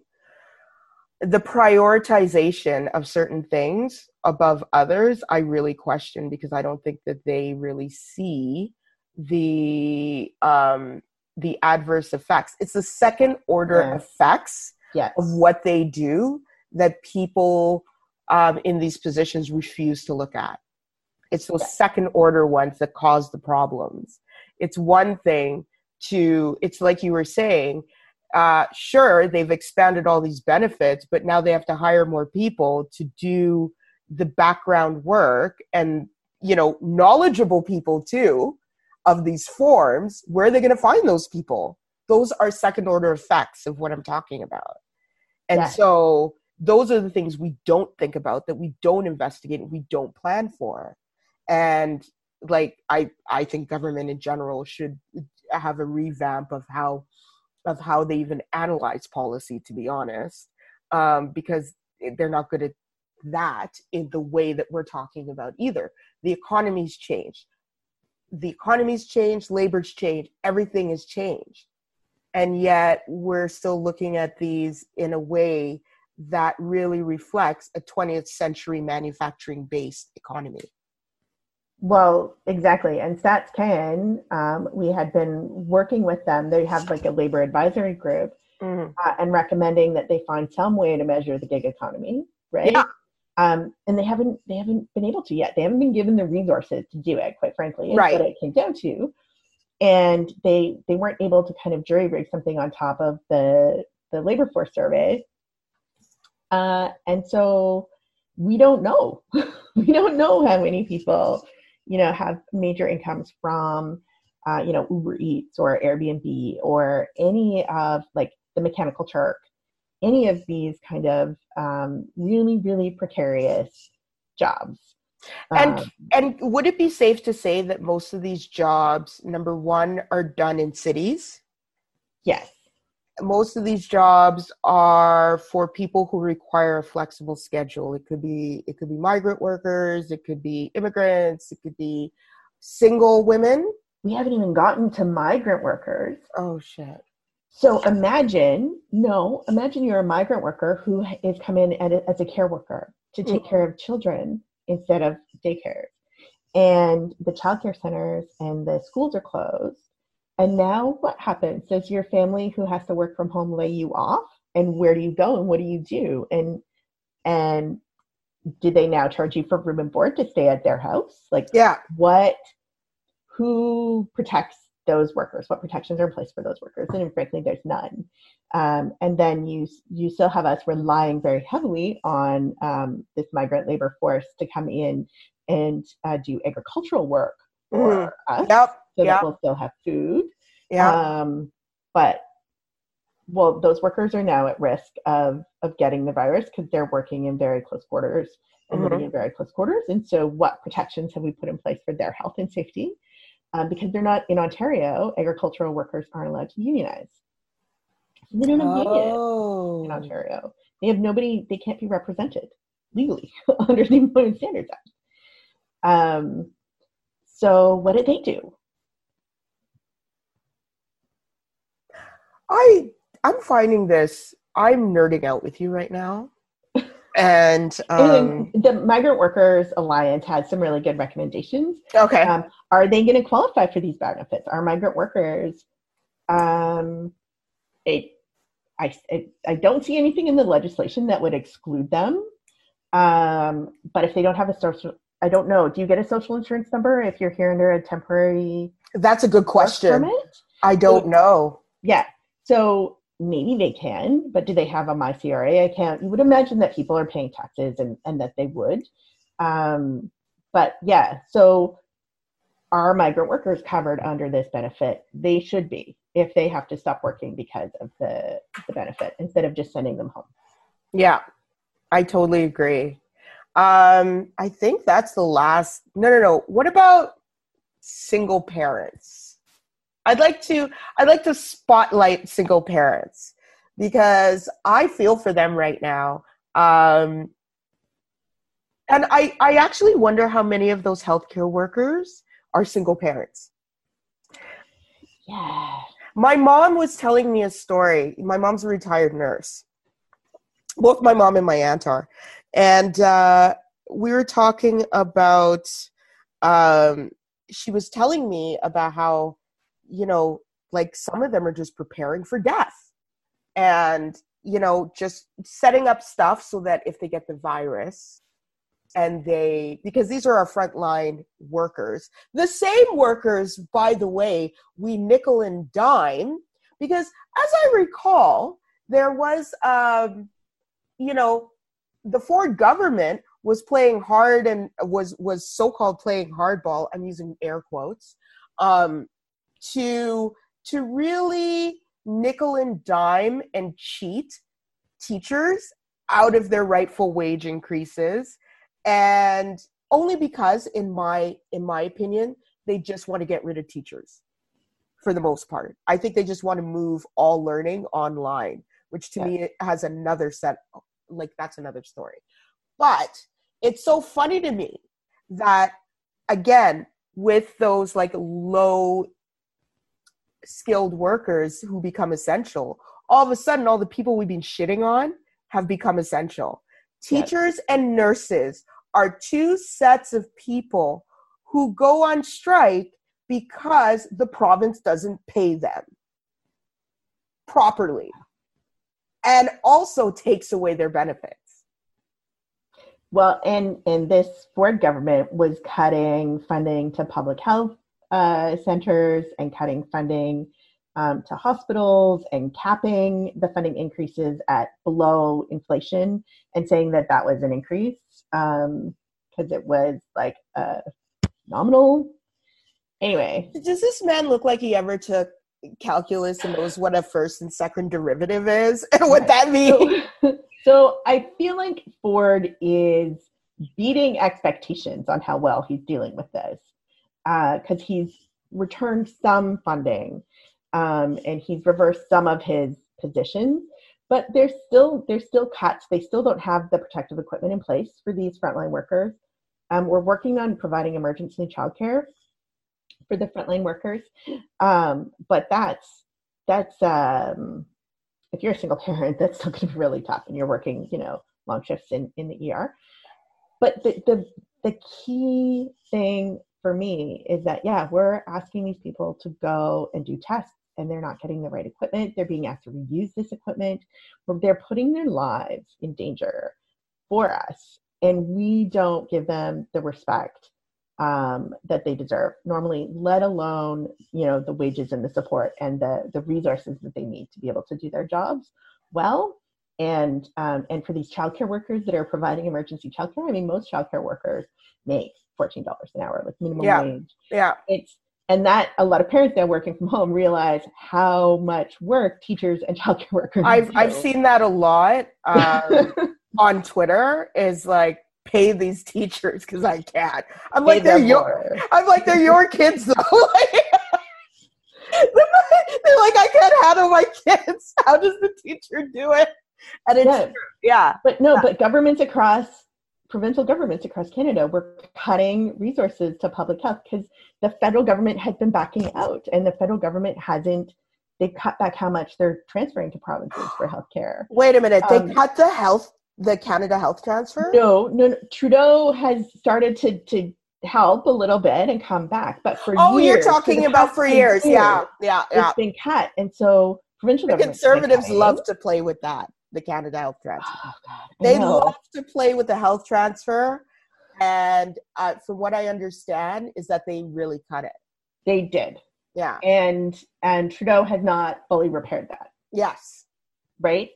Speaker 2: the prioritization of certain things above others i really question because i don't think that they really see the um the adverse effects it's the second order
Speaker 3: Yeah.
Speaker 2: effects
Speaker 3: Yes.
Speaker 2: of what they do that people um, in these positions refuse to look at. It's those
Speaker 3: Yeah.
Speaker 2: second order ones that cause the problems. It's one thing to, it's like you were saying, uh, sure, they've expanded all these benefits, but now they have to hire more people to do the background work and, you know, knowledgeable people too of these forms. Where are they going to find those people? Those are second order effects of what I'm talking about. And
Speaker 3: Yeah.
Speaker 2: so those are the things we don't think about that we don't investigate and we don't plan for. And like I I think government in general should have a revamp of how of how they even analyze policy to be honest. Um, because they're not good at that in the way that we're talking about either. The economy's changed. The economy's changed, labor's changed, everything has changed and yet we're still looking at these in a way that really reflects a 20th century manufacturing based economy
Speaker 3: Well, exactly. And StatsCan, um, we had been working with them. They have like a labor advisory group
Speaker 2: Mhm.
Speaker 3: uh, and recommending that they find some way to measure the gig economy, right?
Speaker 2: Yeah.
Speaker 3: Um, and they haven't they haven't been able to yet. They haven't been given the resources to do it, quite frankly. is
Speaker 2: Right.
Speaker 3: What it came down to, and they they weren't able to kind of jury rig something on top of the the labor force survey Uh, and so we don't know. we don't know how many people, you know, have major incomes from, uh, you know, Uber Eats or Airbnb or any of like the Mechanical Turk, any of these kind of um, really, really precarious jobs.
Speaker 2: And um, and would it be safe to say that most of these jobs, number one, are done in cities?
Speaker 3: Yes.
Speaker 2: Most of these jobs are for people who require a flexible schedule. It could be it could be migrant workers it could be immigrants it could be single women.
Speaker 3: We haven't even gotten to migrant workers.
Speaker 2: Oh shit
Speaker 3: so imagine no imagine you're a migrant worker who is coming in as a care worker to take mm-hmm. care of children instead of daycare and the childcare centers and the schools are closed and now what happens? Does your family who has to work from home lay you off? And where do you go and what do you do? And and do they now charge you for room and board to stay at their house? Like
Speaker 2: yeah.
Speaker 3: what who protects those workers? What protections are in place for those workers? And frankly, there's none. Um, and then you you still have us relying very heavily on um, this migrant labor force to come in and uh, do agricultural work for mm. us.
Speaker 2: Yep
Speaker 3: so
Speaker 2: yeah.
Speaker 3: that we'll still have food.
Speaker 2: Yeah.
Speaker 3: Um, but well, those workers are now at risk of of getting the virus because they're working in very close quarters and mm-hmm. living in very close quarters. And so, what protections have we put in place for their health and safety? Um, because they're not in Ontario, agricultural workers aren't allowed to unionize. So they don't have oh. unions in Ontario. They have nobody. They can't be represented legally under the Employment Standards Act. Um, so what did they do?
Speaker 2: I I'm finding this. I'm nerding out with you right now. And, um,
Speaker 3: and the Migrant Workers Alliance had some really good recommendations.
Speaker 2: Okay. Um,
Speaker 3: are they going to qualify for these benefits? Are migrant workers? Um, it, I, it, I don't see anything in the legislation that would exclude them. Um, but if they don't have a social, I don't know. Do you get a social insurance number if you're here under a temporary?
Speaker 2: That's a good question. I don't know.
Speaker 3: Yeah. So maybe they can, but do they have a MyCRA account? You would imagine that people are paying taxes and, and that they would. Um, but yeah, so are migrant workers covered under this benefit? They should be if they have to stop working because of the, the benefit instead of just sending them home.
Speaker 2: Yeah, I totally agree. Um, I think that's the last. No, no, no. What about single parents? I'd like to I'd like to spotlight single parents because I feel for them right now. Um, and I, I actually wonder how many of those healthcare workers are single parents.
Speaker 3: Yeah.
Speaker 2: My mom was telling me a story. My mom's a retired nurse. Both my mom and my aunt are. And uh, we were talking about, um, she was telling me about how you know, like some of them are just preparing for death and, you know, just setting up stuff so that if they get the virus and they, because these are our frontline workers, the same workers, by the way, we nickel and dime, because as I recall, there was, um, you know, the Ford government was playing hard and was was so-called playing hardball. I'm using air quotes um, to to really nickel and dime and cheat teachers out of their rightful wage increases. And only because in my in my opinion they just want to get rid of teachers for the most part. I think they just want to move all learning online which to yeah. me has another set like that's another story. But it's so funny to me that again with those like low skilled workers who become essential. All of a sudden, all the people we've been shitting on have become essential. Teachers yes. and nurses are two sets of people who go on strike because the province doesn't pay them properly and also takes away their benefits.
Speaker 3: Well, and and this Ford government was cutting funding to public health uh, centers and cutting funding um, to hospitals and capping the funding increases at below inflation and saying that that was an increase because um, it was like a nominal. Anyway,
Speaker 2: does this man look like he ever took calculus and knows what a first and second derivative is and what that means?
Speaker 3: So, so I feel like Ford is beating expectations on how well he's dealing with this because uh, he's returned some funding um, and he's reversed some of his positions but there's still there's still cuts. They still don't have the protective equipment in place for these frontline workers. Um, we're working on providing emergency childcare for the frontline workers. Um, but that's that's um, if you're a single parent that's still going to be really tough and you're working you know long shifts in, in the er but the, the the key thing for me is that yeah we're asking these people to go and do tests and they're not getting the right equipment. They're being asked to reuse this equipment. They're putting their lives in danger for us, and we don't give them the respect um, that they deserve normally, let alone you know the wages and the support and the the resources that they need to be able to do their jobs well. And um, and for these childcare workers that are providing emergency childcare, I mean, most childcare workers make fourteen dollars an hour, like minimum
Speaker 2: yeah.
Speaker 3: wage.
Speaker 2: Yeah,
Speaker 3: it's and that a lot of parents now working from home realize how much work teachers and childcare workers
Speaker 2: I've
Speaker 3: do.
Speaker 2: I've seen that a lot um, on Twitter. Is like pay these teachers because I can't. I'm like they're your. I'm like they're your kids though. they're like I can't handle my kids. How does the teacher do it? And it's yeah, yeah.
Speaker 3: but no, yeah. but governments across provincial governments across Canada were cutting resources to public health because the federal government has been backing out and the federal government hasn't they cut back how much they're transferring to provinces for healthcare.
Speaker 2: Wait a minute, they um, cut the health the Canada Health Transfer?
Speaker 3: No, no, no, Trudeau has started to to help a little bit and come back, but for
Speaker 2: oh,
Speaker 3: years,
Speaker 2: you're talking about for years, years, yeah, yeah, yeah.
Speaker 3: It's been cut, and so provincial governments.
Speaker 2: the conservatives love to play with that the Canada Health Transfer. Oh, they love to play with the health transfer, and uh, from what I understand, is that they really cut it.
Speaker 3: They did.
Speaker 2: Yeah.
Speaker 3: And and Trudeau has not fully repaired that.
Speaker 2: Yes.
Speaker 3: Right.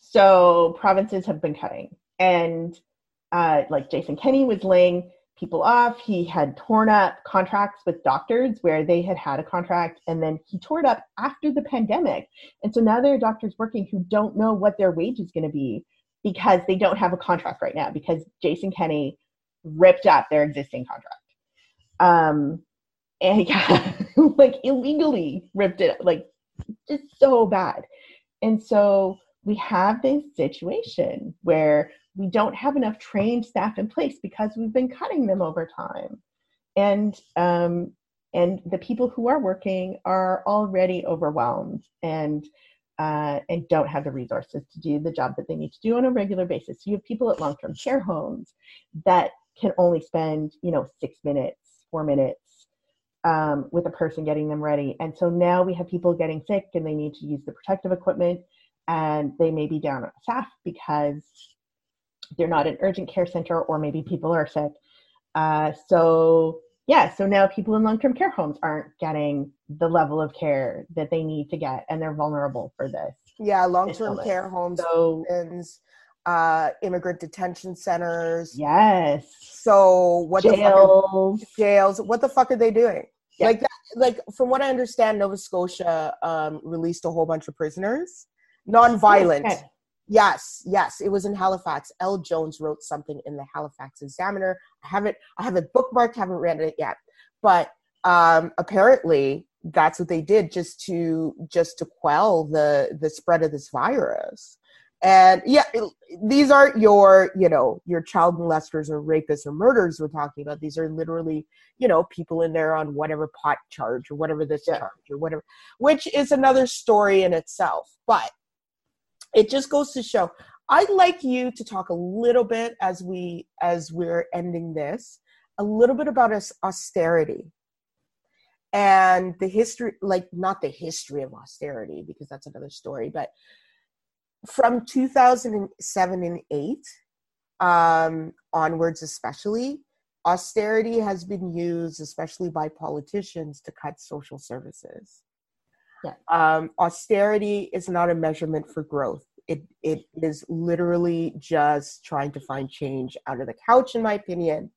Speaker 3: So provinces have been cutting, and uh, like Jason Kenney was laying people off. He had torn up contracts with doctors where they had had a contract and then he tore it up after the pandemic. And so now there are doctors working who don't know what their wage is going to be because they don't have a contract right now because Jason Kenney ripped up their existing contract. Um, and yeah, like illegally ripped it, like just so bad. And so we have this situation where we don't have enough trained staff in place because we've been cutting them over time and um, and the people who are working are already overwhelmed and uh, and don't have the resources to do the job that they need to do on a regular basis. So you have people at long-term care homes that can only spend, you know, six minutes, four minutes um, with a person getting them ready. And so now we have people getting sick and they need to use the protective equipment and they may be down on staff because they're not an urgent care center or maybe people are sick. Uh, so yeah, so now people in long-term care homes aren't getting the level of care that they need to get, and they're vulnerable for this.
Speaker 2: Yeah, long-term care homes, so, and uh, immigrant detention centers.
Speaker 3: Yes.
Speaker 2: So what jails. the fuck are, jails? What the fuck are they doing? Like that, like from what I understand, Nova Scotia um, released a whole bunch of prisoners, non-violent. Yes, yes, it was in Halifax. El Jones wrote something in the Halifax Examiner. I haven't, I have it bookmarked, haven't read it yet, but um, apparently that's what they did just to just to quell the the spread of this virus. And yeah, it, these aren't your you know your child molesters or rapists or murderers we're talking about. These are literally you know people in there on whatever pot charge or whatever this yeah. charge or whatever, which is another story in itself. But it just goes to show i'd like you to talk a little bit as we as we're ending this a little bit about us austerity. And the history like not the history of austerity because that's another story but from 2007 and 8 um, onwards especially austerity has been used especially by politicians to cut social services Yeah. Um, austerity is not a measurement for growth. It it is literally just trying to find change out of the couch, in my opinion.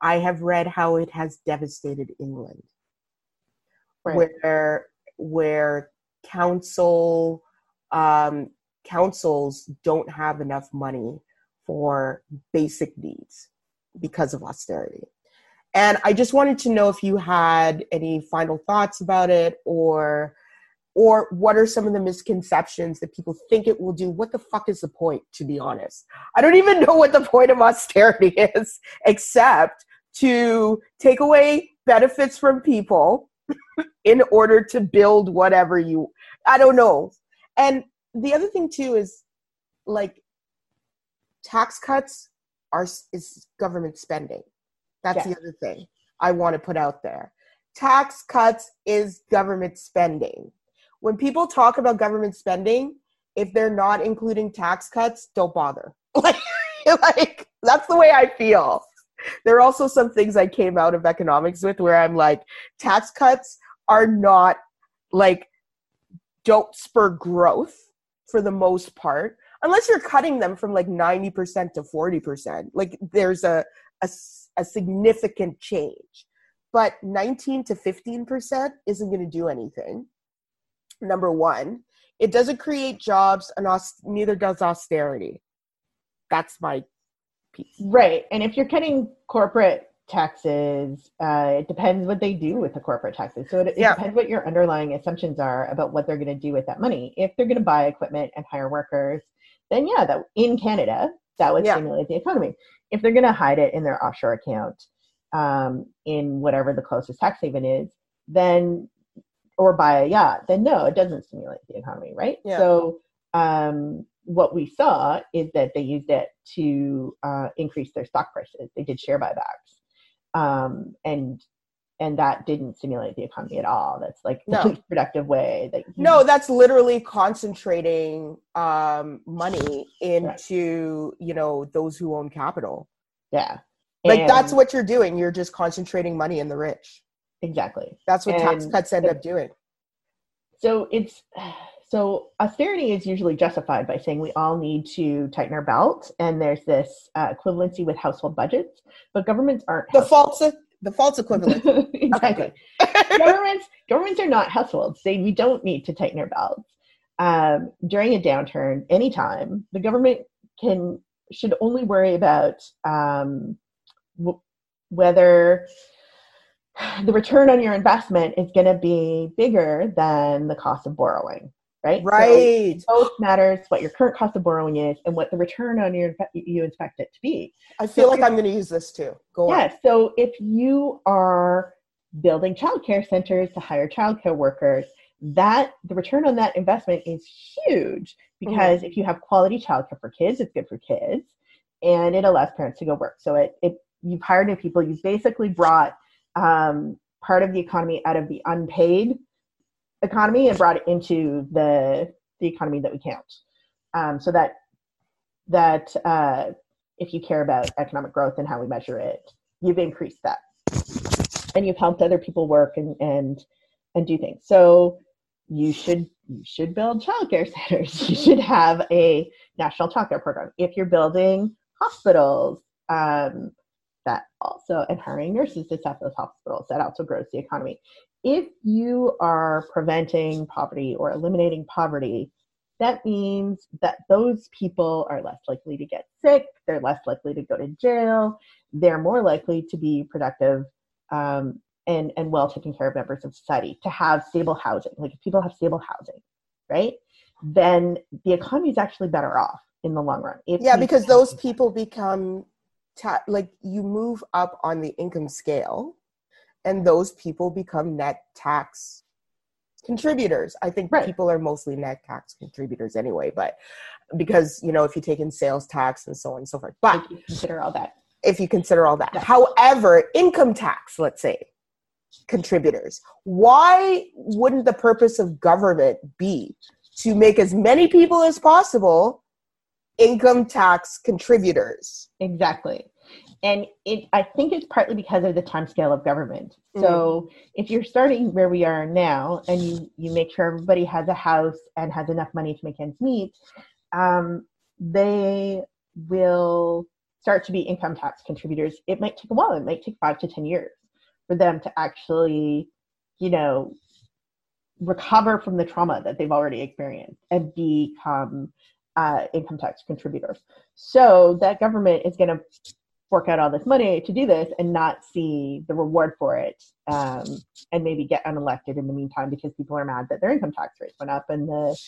Speaker 2: I have read how it has devastated England, right. where where council um, councils don't have enough money for basic needs because of austerity. And I just wanted to know if you had any final thoughts about it or or what are some of the misconceptions that people think it will do? What the fuck is the point to be honest? I don't even know what the point of austerity is except to take away benefits from people in order to build whatever you i don't know. And the other thing too is like tax cuts are is government spending. That's the other thing i want to put out there. Tax cuts is government spending when people talk about government spending, if they're not including tax cuts, don't bother. like, like that's the way I feel. There are also some things I came out of economics with where I'm like, tax cuts are not like don't spur growth for the most part, unless you're cutting them from like 90% to 40%. Like there's a, a, a significant change. But 19 to 15% isn't going to do anything number one. It doesn't create jobs, and aus- neither does austerity. That's my piece.
Speaker 3: Right. And if you're cutting corporate taxes, uh, it depends what they do with the corporate taxes. So it, it yeah. depends what your underlying assumptions are about what they're going to do with that money. If they're going to buy equipment and hire workers, then yeah, that in Canada, that would yeah. stimulate the economy. If they're going to hide it in their offshore account, um, in whatever the closest tax haven is, then or buy a yacht, then no, it doesn't stimulate the economy, right? Yeah. So um, what we saw is that they used it to uh, increase their stock prices. They did share buybacks, um, and and that didn't stimulate the economy at all. That's like the no. productive way that
Speaker 2: no, that's literally concentrating um, money into right. you know those who own capital.
Speaker 3: Yeah,
Speaker 2: like and, that's what you're doing. You're just concentrating money in the rich.
Speaker 3: Exactly.
Speaker 2: That's what and tax cuts end up doing.
Speaker 3: So it's so austerity is usually justified by saying we all need to tighten our belt, and there's this uh, equivalency with household budgets, but governments aren't
Speaker 2: the false the false equivalent.
Speaker 3: exactly. governments governments are not households. They we don't need to tighten our belts. Um, during a downturn, anytime the government can should only worry about um, w- whether the return on your investment is going to be bigger than the cost of borrowing right?
Speaker 2: Right.
Speaker 3: so both matters what your current cost of borrowing is and what the return on your you expect it to be.
Speaker 2: I feel so like i'm going to use this too. Go
Speaker 3: yeah on. so if you are building childcare centers to hire childcare workers that the return on that investment is huge because mm-hmm. if you have quality childcare for kids it's good for kids and it allows parents to go work. So it, it you've hired new people you've basically brought um, part of the economy out of the unpaid economy and brought it into the the economy that we count. Um, so that that uh, if you care about economic growth and how we measure it, you've increased that, and you've helped other people work and and and do things. So you should you should build childcare centers. You should have a national childcare program. If you're building hospitals, um, that also and hiring nurses to staff those hospitals that also grows the economy. If you are preventing poverty or eliminating poverty that means that those people are less likely to get sick they're less likely to go to jail they're more likely to be productive um, and, and well taken care of members of society to have stable housing. Like if people have stable housing right then the economy is actually better off in the long run If
Speaker 2: yeah because those people become ta- like you move up on the income scale and those people become net tax contributors i think right. people are mostly net tax contributors anyway but because you know if you take in sales tax and so on and so forth but
Speaker 3: if you consider all that
Speaker 2: if you consider all that yeah. however income tax let's say contributors why wouldn't the purpose of government be to make as many people as possible income tax contributors.
Speaker 3: Exactly. and it i think it's partly because of the time scale of government mm. so if you're starting where we are now and you you make sure everybody has a house and has enough money to make ends meet um, they will start to be income tax contributors it might take a while it might take five to ten years for them to actually you know recover from the trauma that they've already experienced and become uh, income tax contributors so that government is going to fork out all this money to do this and not see the reward for it um, and maybe get unelected in the meantime because people are mad that their income tax rates went up and the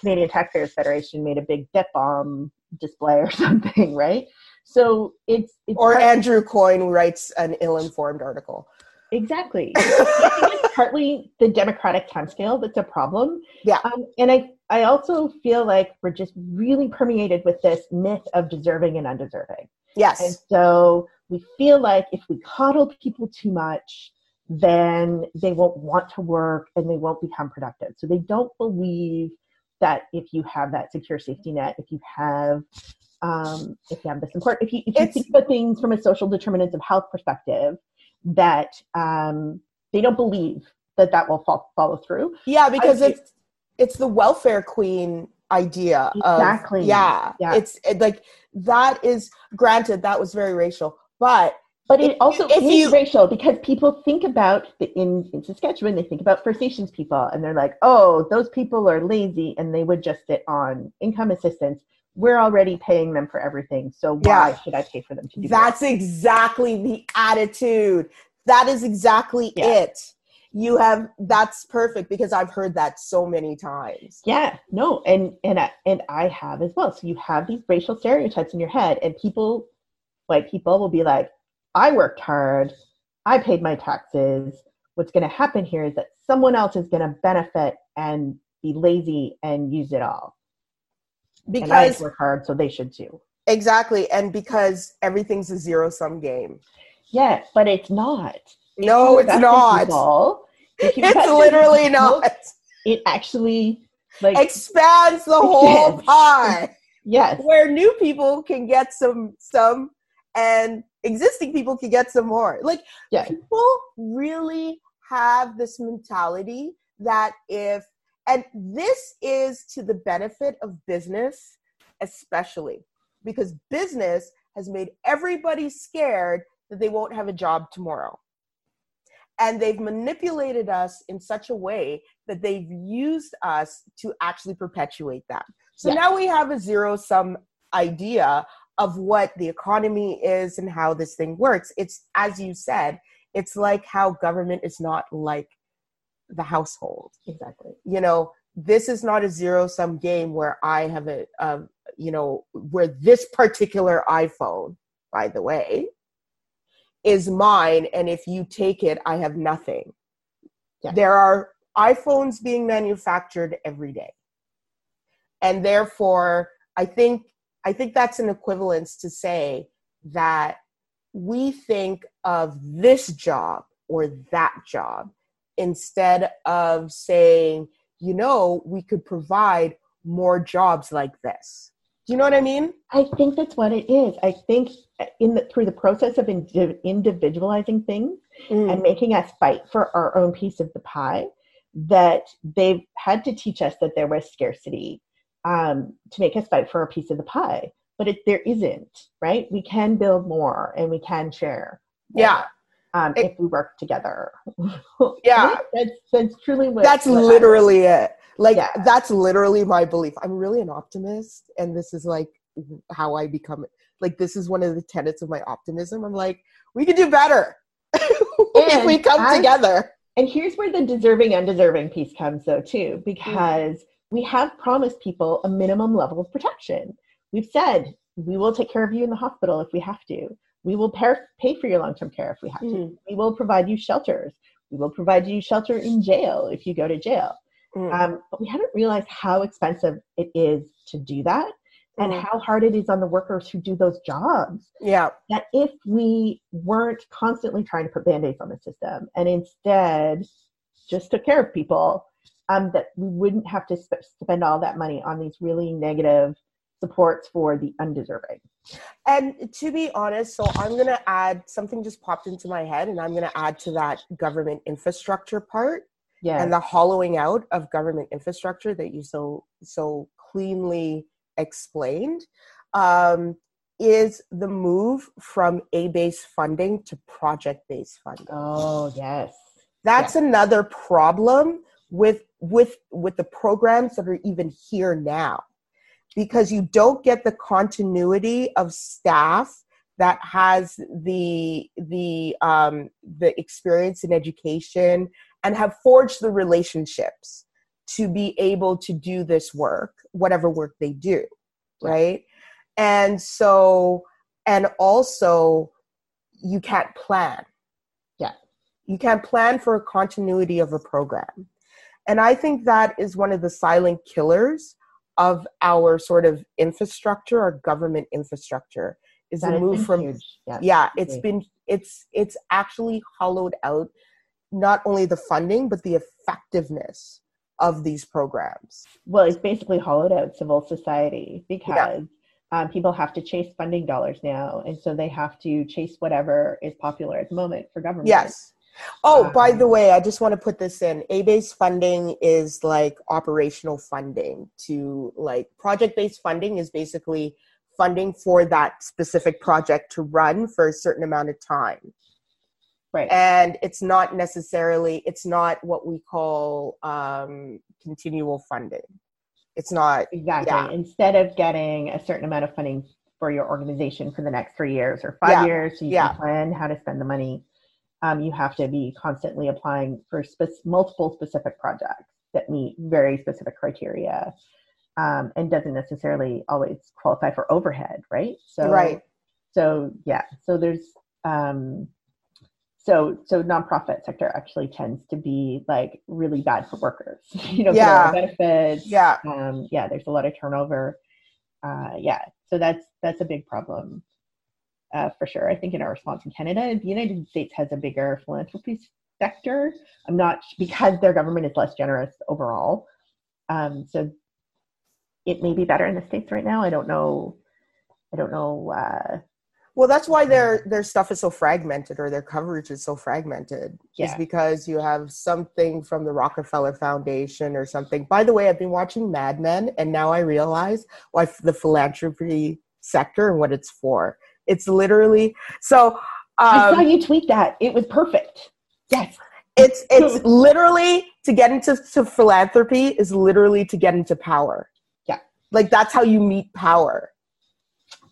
Speaker 3: Canadian Taxpayers Federation made a big debt bomb display or something, right? So it's, it's
Speaker 2: or Andrew Coyne writes an ill-informed article.
Speaker 3: Exactly. partly the democratic timescale that's a problem.
Speaker 2: Yeah.
Speaker 3: Um, and I, I also feel like we're just really permeated with this myth of deserving and undeserving.
Speaker 2: Yes.
Speaker 3: And so we feel like if we coddle people too much, then they won't want to work and they won't become productive. So they don't believe that if you have that secure safety net, if you have um, if you have the support, if you, if you think about things from a social determinants of health perspective, that um, they don't believe that that will fall, follow through.
Speaker 2: Yeah, because I, it's it's the welfare queen idea
Speaker 3: exactly
Speaker 2: of, yeah, yeah it's it, like that is granted that was very racial but
Speaker 3: but it also if is you, racial because people think about the, in in Saskatchewan they think about First Nations people and they're like oh those people are lazy and they would just sit on income assistance we're already paying them for everything so why yeah. should I pay for them to do
Speaker 2: that's that? exactly the attitude that is exactly yeah. it. You have that's perfect because i've heard that so many times.
Speaker 3: Yeah no and and I, and i have as well. So you have these racial stereotypes in your head and people white people will be like i worked hard. I paid my taxes. What's going to happen here is that someone else is going to benefit and be lazy and use it all. Because and I work hard so they should too.
Speaker 2: Exactly and because everything's a zero sum game
Speaker 3: yeah but it's not
Speaker 2: no, it's not. It's literally not.
Speaker 3: It actually like
Speaker 2: expands the whole pie.
Speaker 3: yes.
Speaker 2: Where new people can get some some and existing people can get some more. Like people really have this mentality that if and this is to the benefit of business especially because business has made everybody scared that they won't have a job tomorrow and they've manipulated us in such a way that they've used us to actually perpetuate that. So yes. now we have a zero sum idea of what the economy is and how this thing works. It's, as you said, it's like how government is not like the household.
Speaker 3: Exactly.
Speaker 2: You know, this is not a zero sum game where I have a, um, you know, where this particular iPhone, by the way, is mine and if you take it i have nothing. Yeah. there are iphones being manufactured every day. And therefore i think i think that's an equivalence to say that we think of this job or that job instead of saying you know we could provide more jobs like this do you know what I mean?
Speaker 3: I think that's what it is. I think in the, through the process of individualizing things mm. and making us fight for our own piece of the pie, that they've had to teach us that there was scarcity um, to make us fight for a piece of the pie. But it, there isn't, right? We can build more and we can share.
Speaker 2: More, yeah.
Speaker 3: Um, it, if we work together.
Speaker 2: yeah.
Speaker 3: that's, that's truly what.
Speaker 2: That's what literally it like yeah. that's literally my belief. I'm really an optimist, and this is like how I become. Like this is one of the tenets of my optimism. I'm like, we can do better if we come as, together.
Speaker 3: And here's where the deserving undeserving piece comes, though, too, because mm. we have promised people a minimum level of protection. We've said we will take care of you in the hospital if we have to. We will pay, pay for your long term care if we have mm. to. Mm-hmm. We will provide you shelters. We will provide you shelter in jail if you go to jail. Mm. Um, but we haven't realized how expensive it is to do that and mm. how hard it is on the workers who do those jobs.
Speaker 2: Yeah.
Speaker 3: That if we weren't constantly trying to put band aids on the system and instead just took care of people, um, that we wouldn't have to sp- spend all that money on these really negative supports for the undeserving.
Speaker 2: And to be honest, so I'm going to add something just popped into my head, and I'm going to add to that government infrastructure part
Speaker 3: Yeah.
Speaker 2: and the hollowing out of government infrastructure that you so so cleanly explained um, is the move from A-based funding to project-based funding.
Speaker 3: oh yes.
Speaker 2: That's another problem with with with the programs that are even here now because you don't get the continuity of staff that has the the um, the experience in education and have forged the relationships to be able to do this work whatever work they do right and so and also you can't plan
Speaker 3: Yeah.
Speaker 2: you can't plan for a continuity of a program and i think that is one of the silent killers of our sort of infrastructure our government infrastructure is
Speaker 3: That
Speaker 2: the move from
Speaker 3: huge. Yeah.
Speaker 2: yeah it's been it's it's actually hollowed out not only the funding but the effectiveness of these programs.
Speaker 3: Well, it's basically hollowed out civil society because um, people have to chase funding dollars now, and so they have to chase whatever is popular at the moment for government.
Speaker 2: yes. Oh by
Speaker 3: Um,
Speaker 2: the way i just want to put this in. A-based funding is like operational funding to like project-based funding is basically funding for that specific project to run for a certain amount of time
Speaker 3: right.
Speaker 2: and it's not necessarily it's not what we call um, continual funding it's not
Speaker 3: exactly.
Speaker 2: yeah.
Speaker 3: Instead of getting a certain amount of funding for your organization for the next three years or five
Speaker 2: Yeah.
Speaker 3: years, so you
Speaker 2: Yeah.
Speaker 3: can plan how to spend the money. Um, you have to be constantly applying for spe- multiple specific projects that meet very specific criteria, um, and doesn't necessarily always qualify for overhead, right? So,
Speaker 2: right
Speaker 3: so yeah so there's um so so nonprofit sector actually tends to be like really bad for workers you know
Speaker 2: Yeah.
Speaker 3: benefits.
Speaker 2: Yeah.
Speaker 3: Um yeah there's a lot of turnover. Uh yeah so that's that's a big problem uh for sure. I think in our response in canada the united states has a bigger philanthropy sector. I'm not because their government is less generous overall. Um so it may be better in the states right now. I don't know i don't know uh
Speaker 2: well that's why their their stuff is so fragmented or their coverage is so fragmented is because you have something from the rockefeller foundation or something by the way i've been watching mad men and now i realize why the philanthropy sector and what it's for it's literally so
Speaker 3: I saw
Speaker 2: um,
Speaker 3: you tweet that. It was perfect. Yes.
Speaker 2: it's it's literally to get into to philanthropy is literally to get into power
Speaker 3: Yeah.
Speaker 2: like that's how you meet power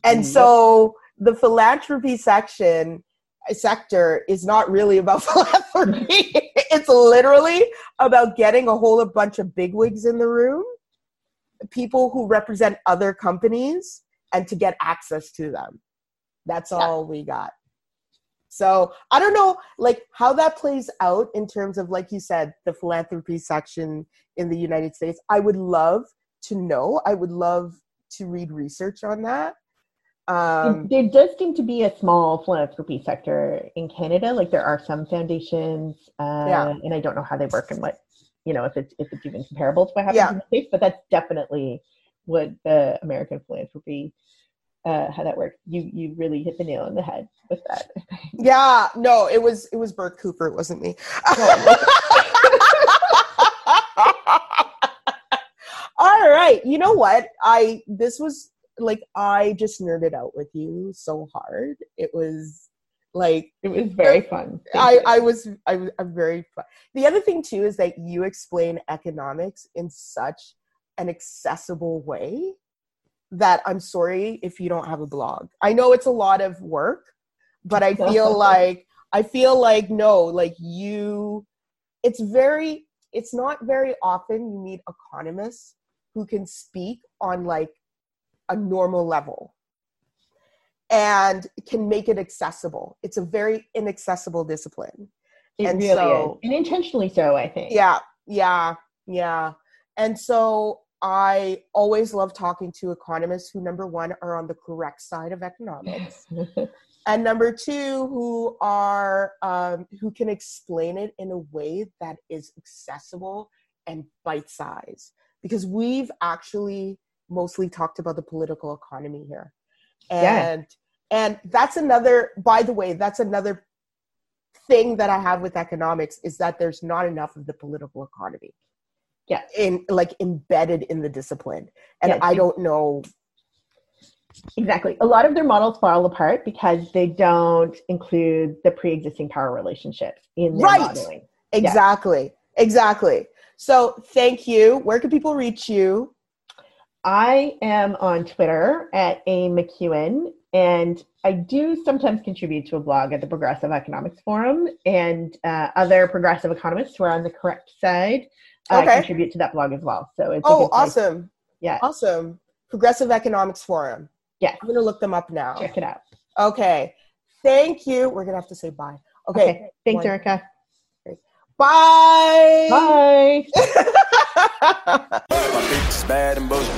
Speaker 2: and
Speaker 3: Yep.
Speaker 2: so the philanthropy section uh, sector is not really about philanthropy it's literally about getting a whole bunch of bigwigs in the room people who represent other companies and to get access to them that's
Speaker 3: Yeah.
Speaker 2: all we got so I don't know, like how that plays out in terms of, like you said, the philanthropy section in the United States. I would love to know. I would love to read research on that. Um,
Speaker 3: there does seem to be a small philanthropy sector in Canada. Like there are some foundations, uh,
Speaker 2: Yeah.
Speaker 3: and I don't know how they work and what you know if it's if it's even comparable to what happens
Speaker 2: Yeah.
Speaker 3: in the states. But that's definitely what the American philanthropy uh, how that works. You you really hit the nail on the head with that.
Speaker 2: yeah, no, it was it was Bert Cooper. It wasn't me. All right, you know what? I this was like I just nerded out with you so hard. It was like
Speaker 3: It was very fun.
Speaker 2: I. I was I was I'm very fu- the other thing too is that you explain economics in such an accessible way that I'm sorry if you don't have a blog. I know it's a lot of work, but I feel like I feel like no, like you it's very it's not very often you meet economists who can speak on like a normal level and can make it accessible. It's a very inaccessible discipline.
Speaker 3: it
Speaker 2: and
Speaker 3: really
Speaker 2: so-
Speaker 3: is, and intentionally so. I think.
Speaker 2: Yeah, yeah, yeah. And so I always love talking to economists who, number one, are on the correct side of economics, and number two, who are um, who can explain it in a way that is accessible and bite size. Because we've actually mostly talked about the political economy here. And yeah. and that's another by the way, that's another thing that I have with economics is that there's not enough of the political economy.
Speaker 3: Yeah.
Speaker 2: In like embedded in the discipline. And yeah, I don't know
Speaker 3: Exactly. A lot of their models fall apart because they don't include the pre-existing power relationships in their right. modeling.
Speaker 2: Exactly. Yeah. Exactly. So thank you. Where can people reach you?
Speaker 3: I am on Twitter at A MacEwan, and I do sometimes contribute to a blog at the Progressive Economics Forum, and uh, other progressive economists who are on the correct side uh, okay. contribute to that blog as well. So it's
Speaker 2: oh, awesome!
Speaker 3: Yeah,
Speaker 2: awesome. Progressive Economics Forum.
Speaker 3: Yeah,
Speaker 2: I'm gonna look them up now.
Speaker 3: Check it out.
Speaker 2: Okay, thank you. We're gonna have to say bye. Okay, okay.
Speaker 3: thanks, One. Erica.
Speaker 2: Bye.
Speaker 3: Bye.
Speaker 1: My bitch is bad and bullshit.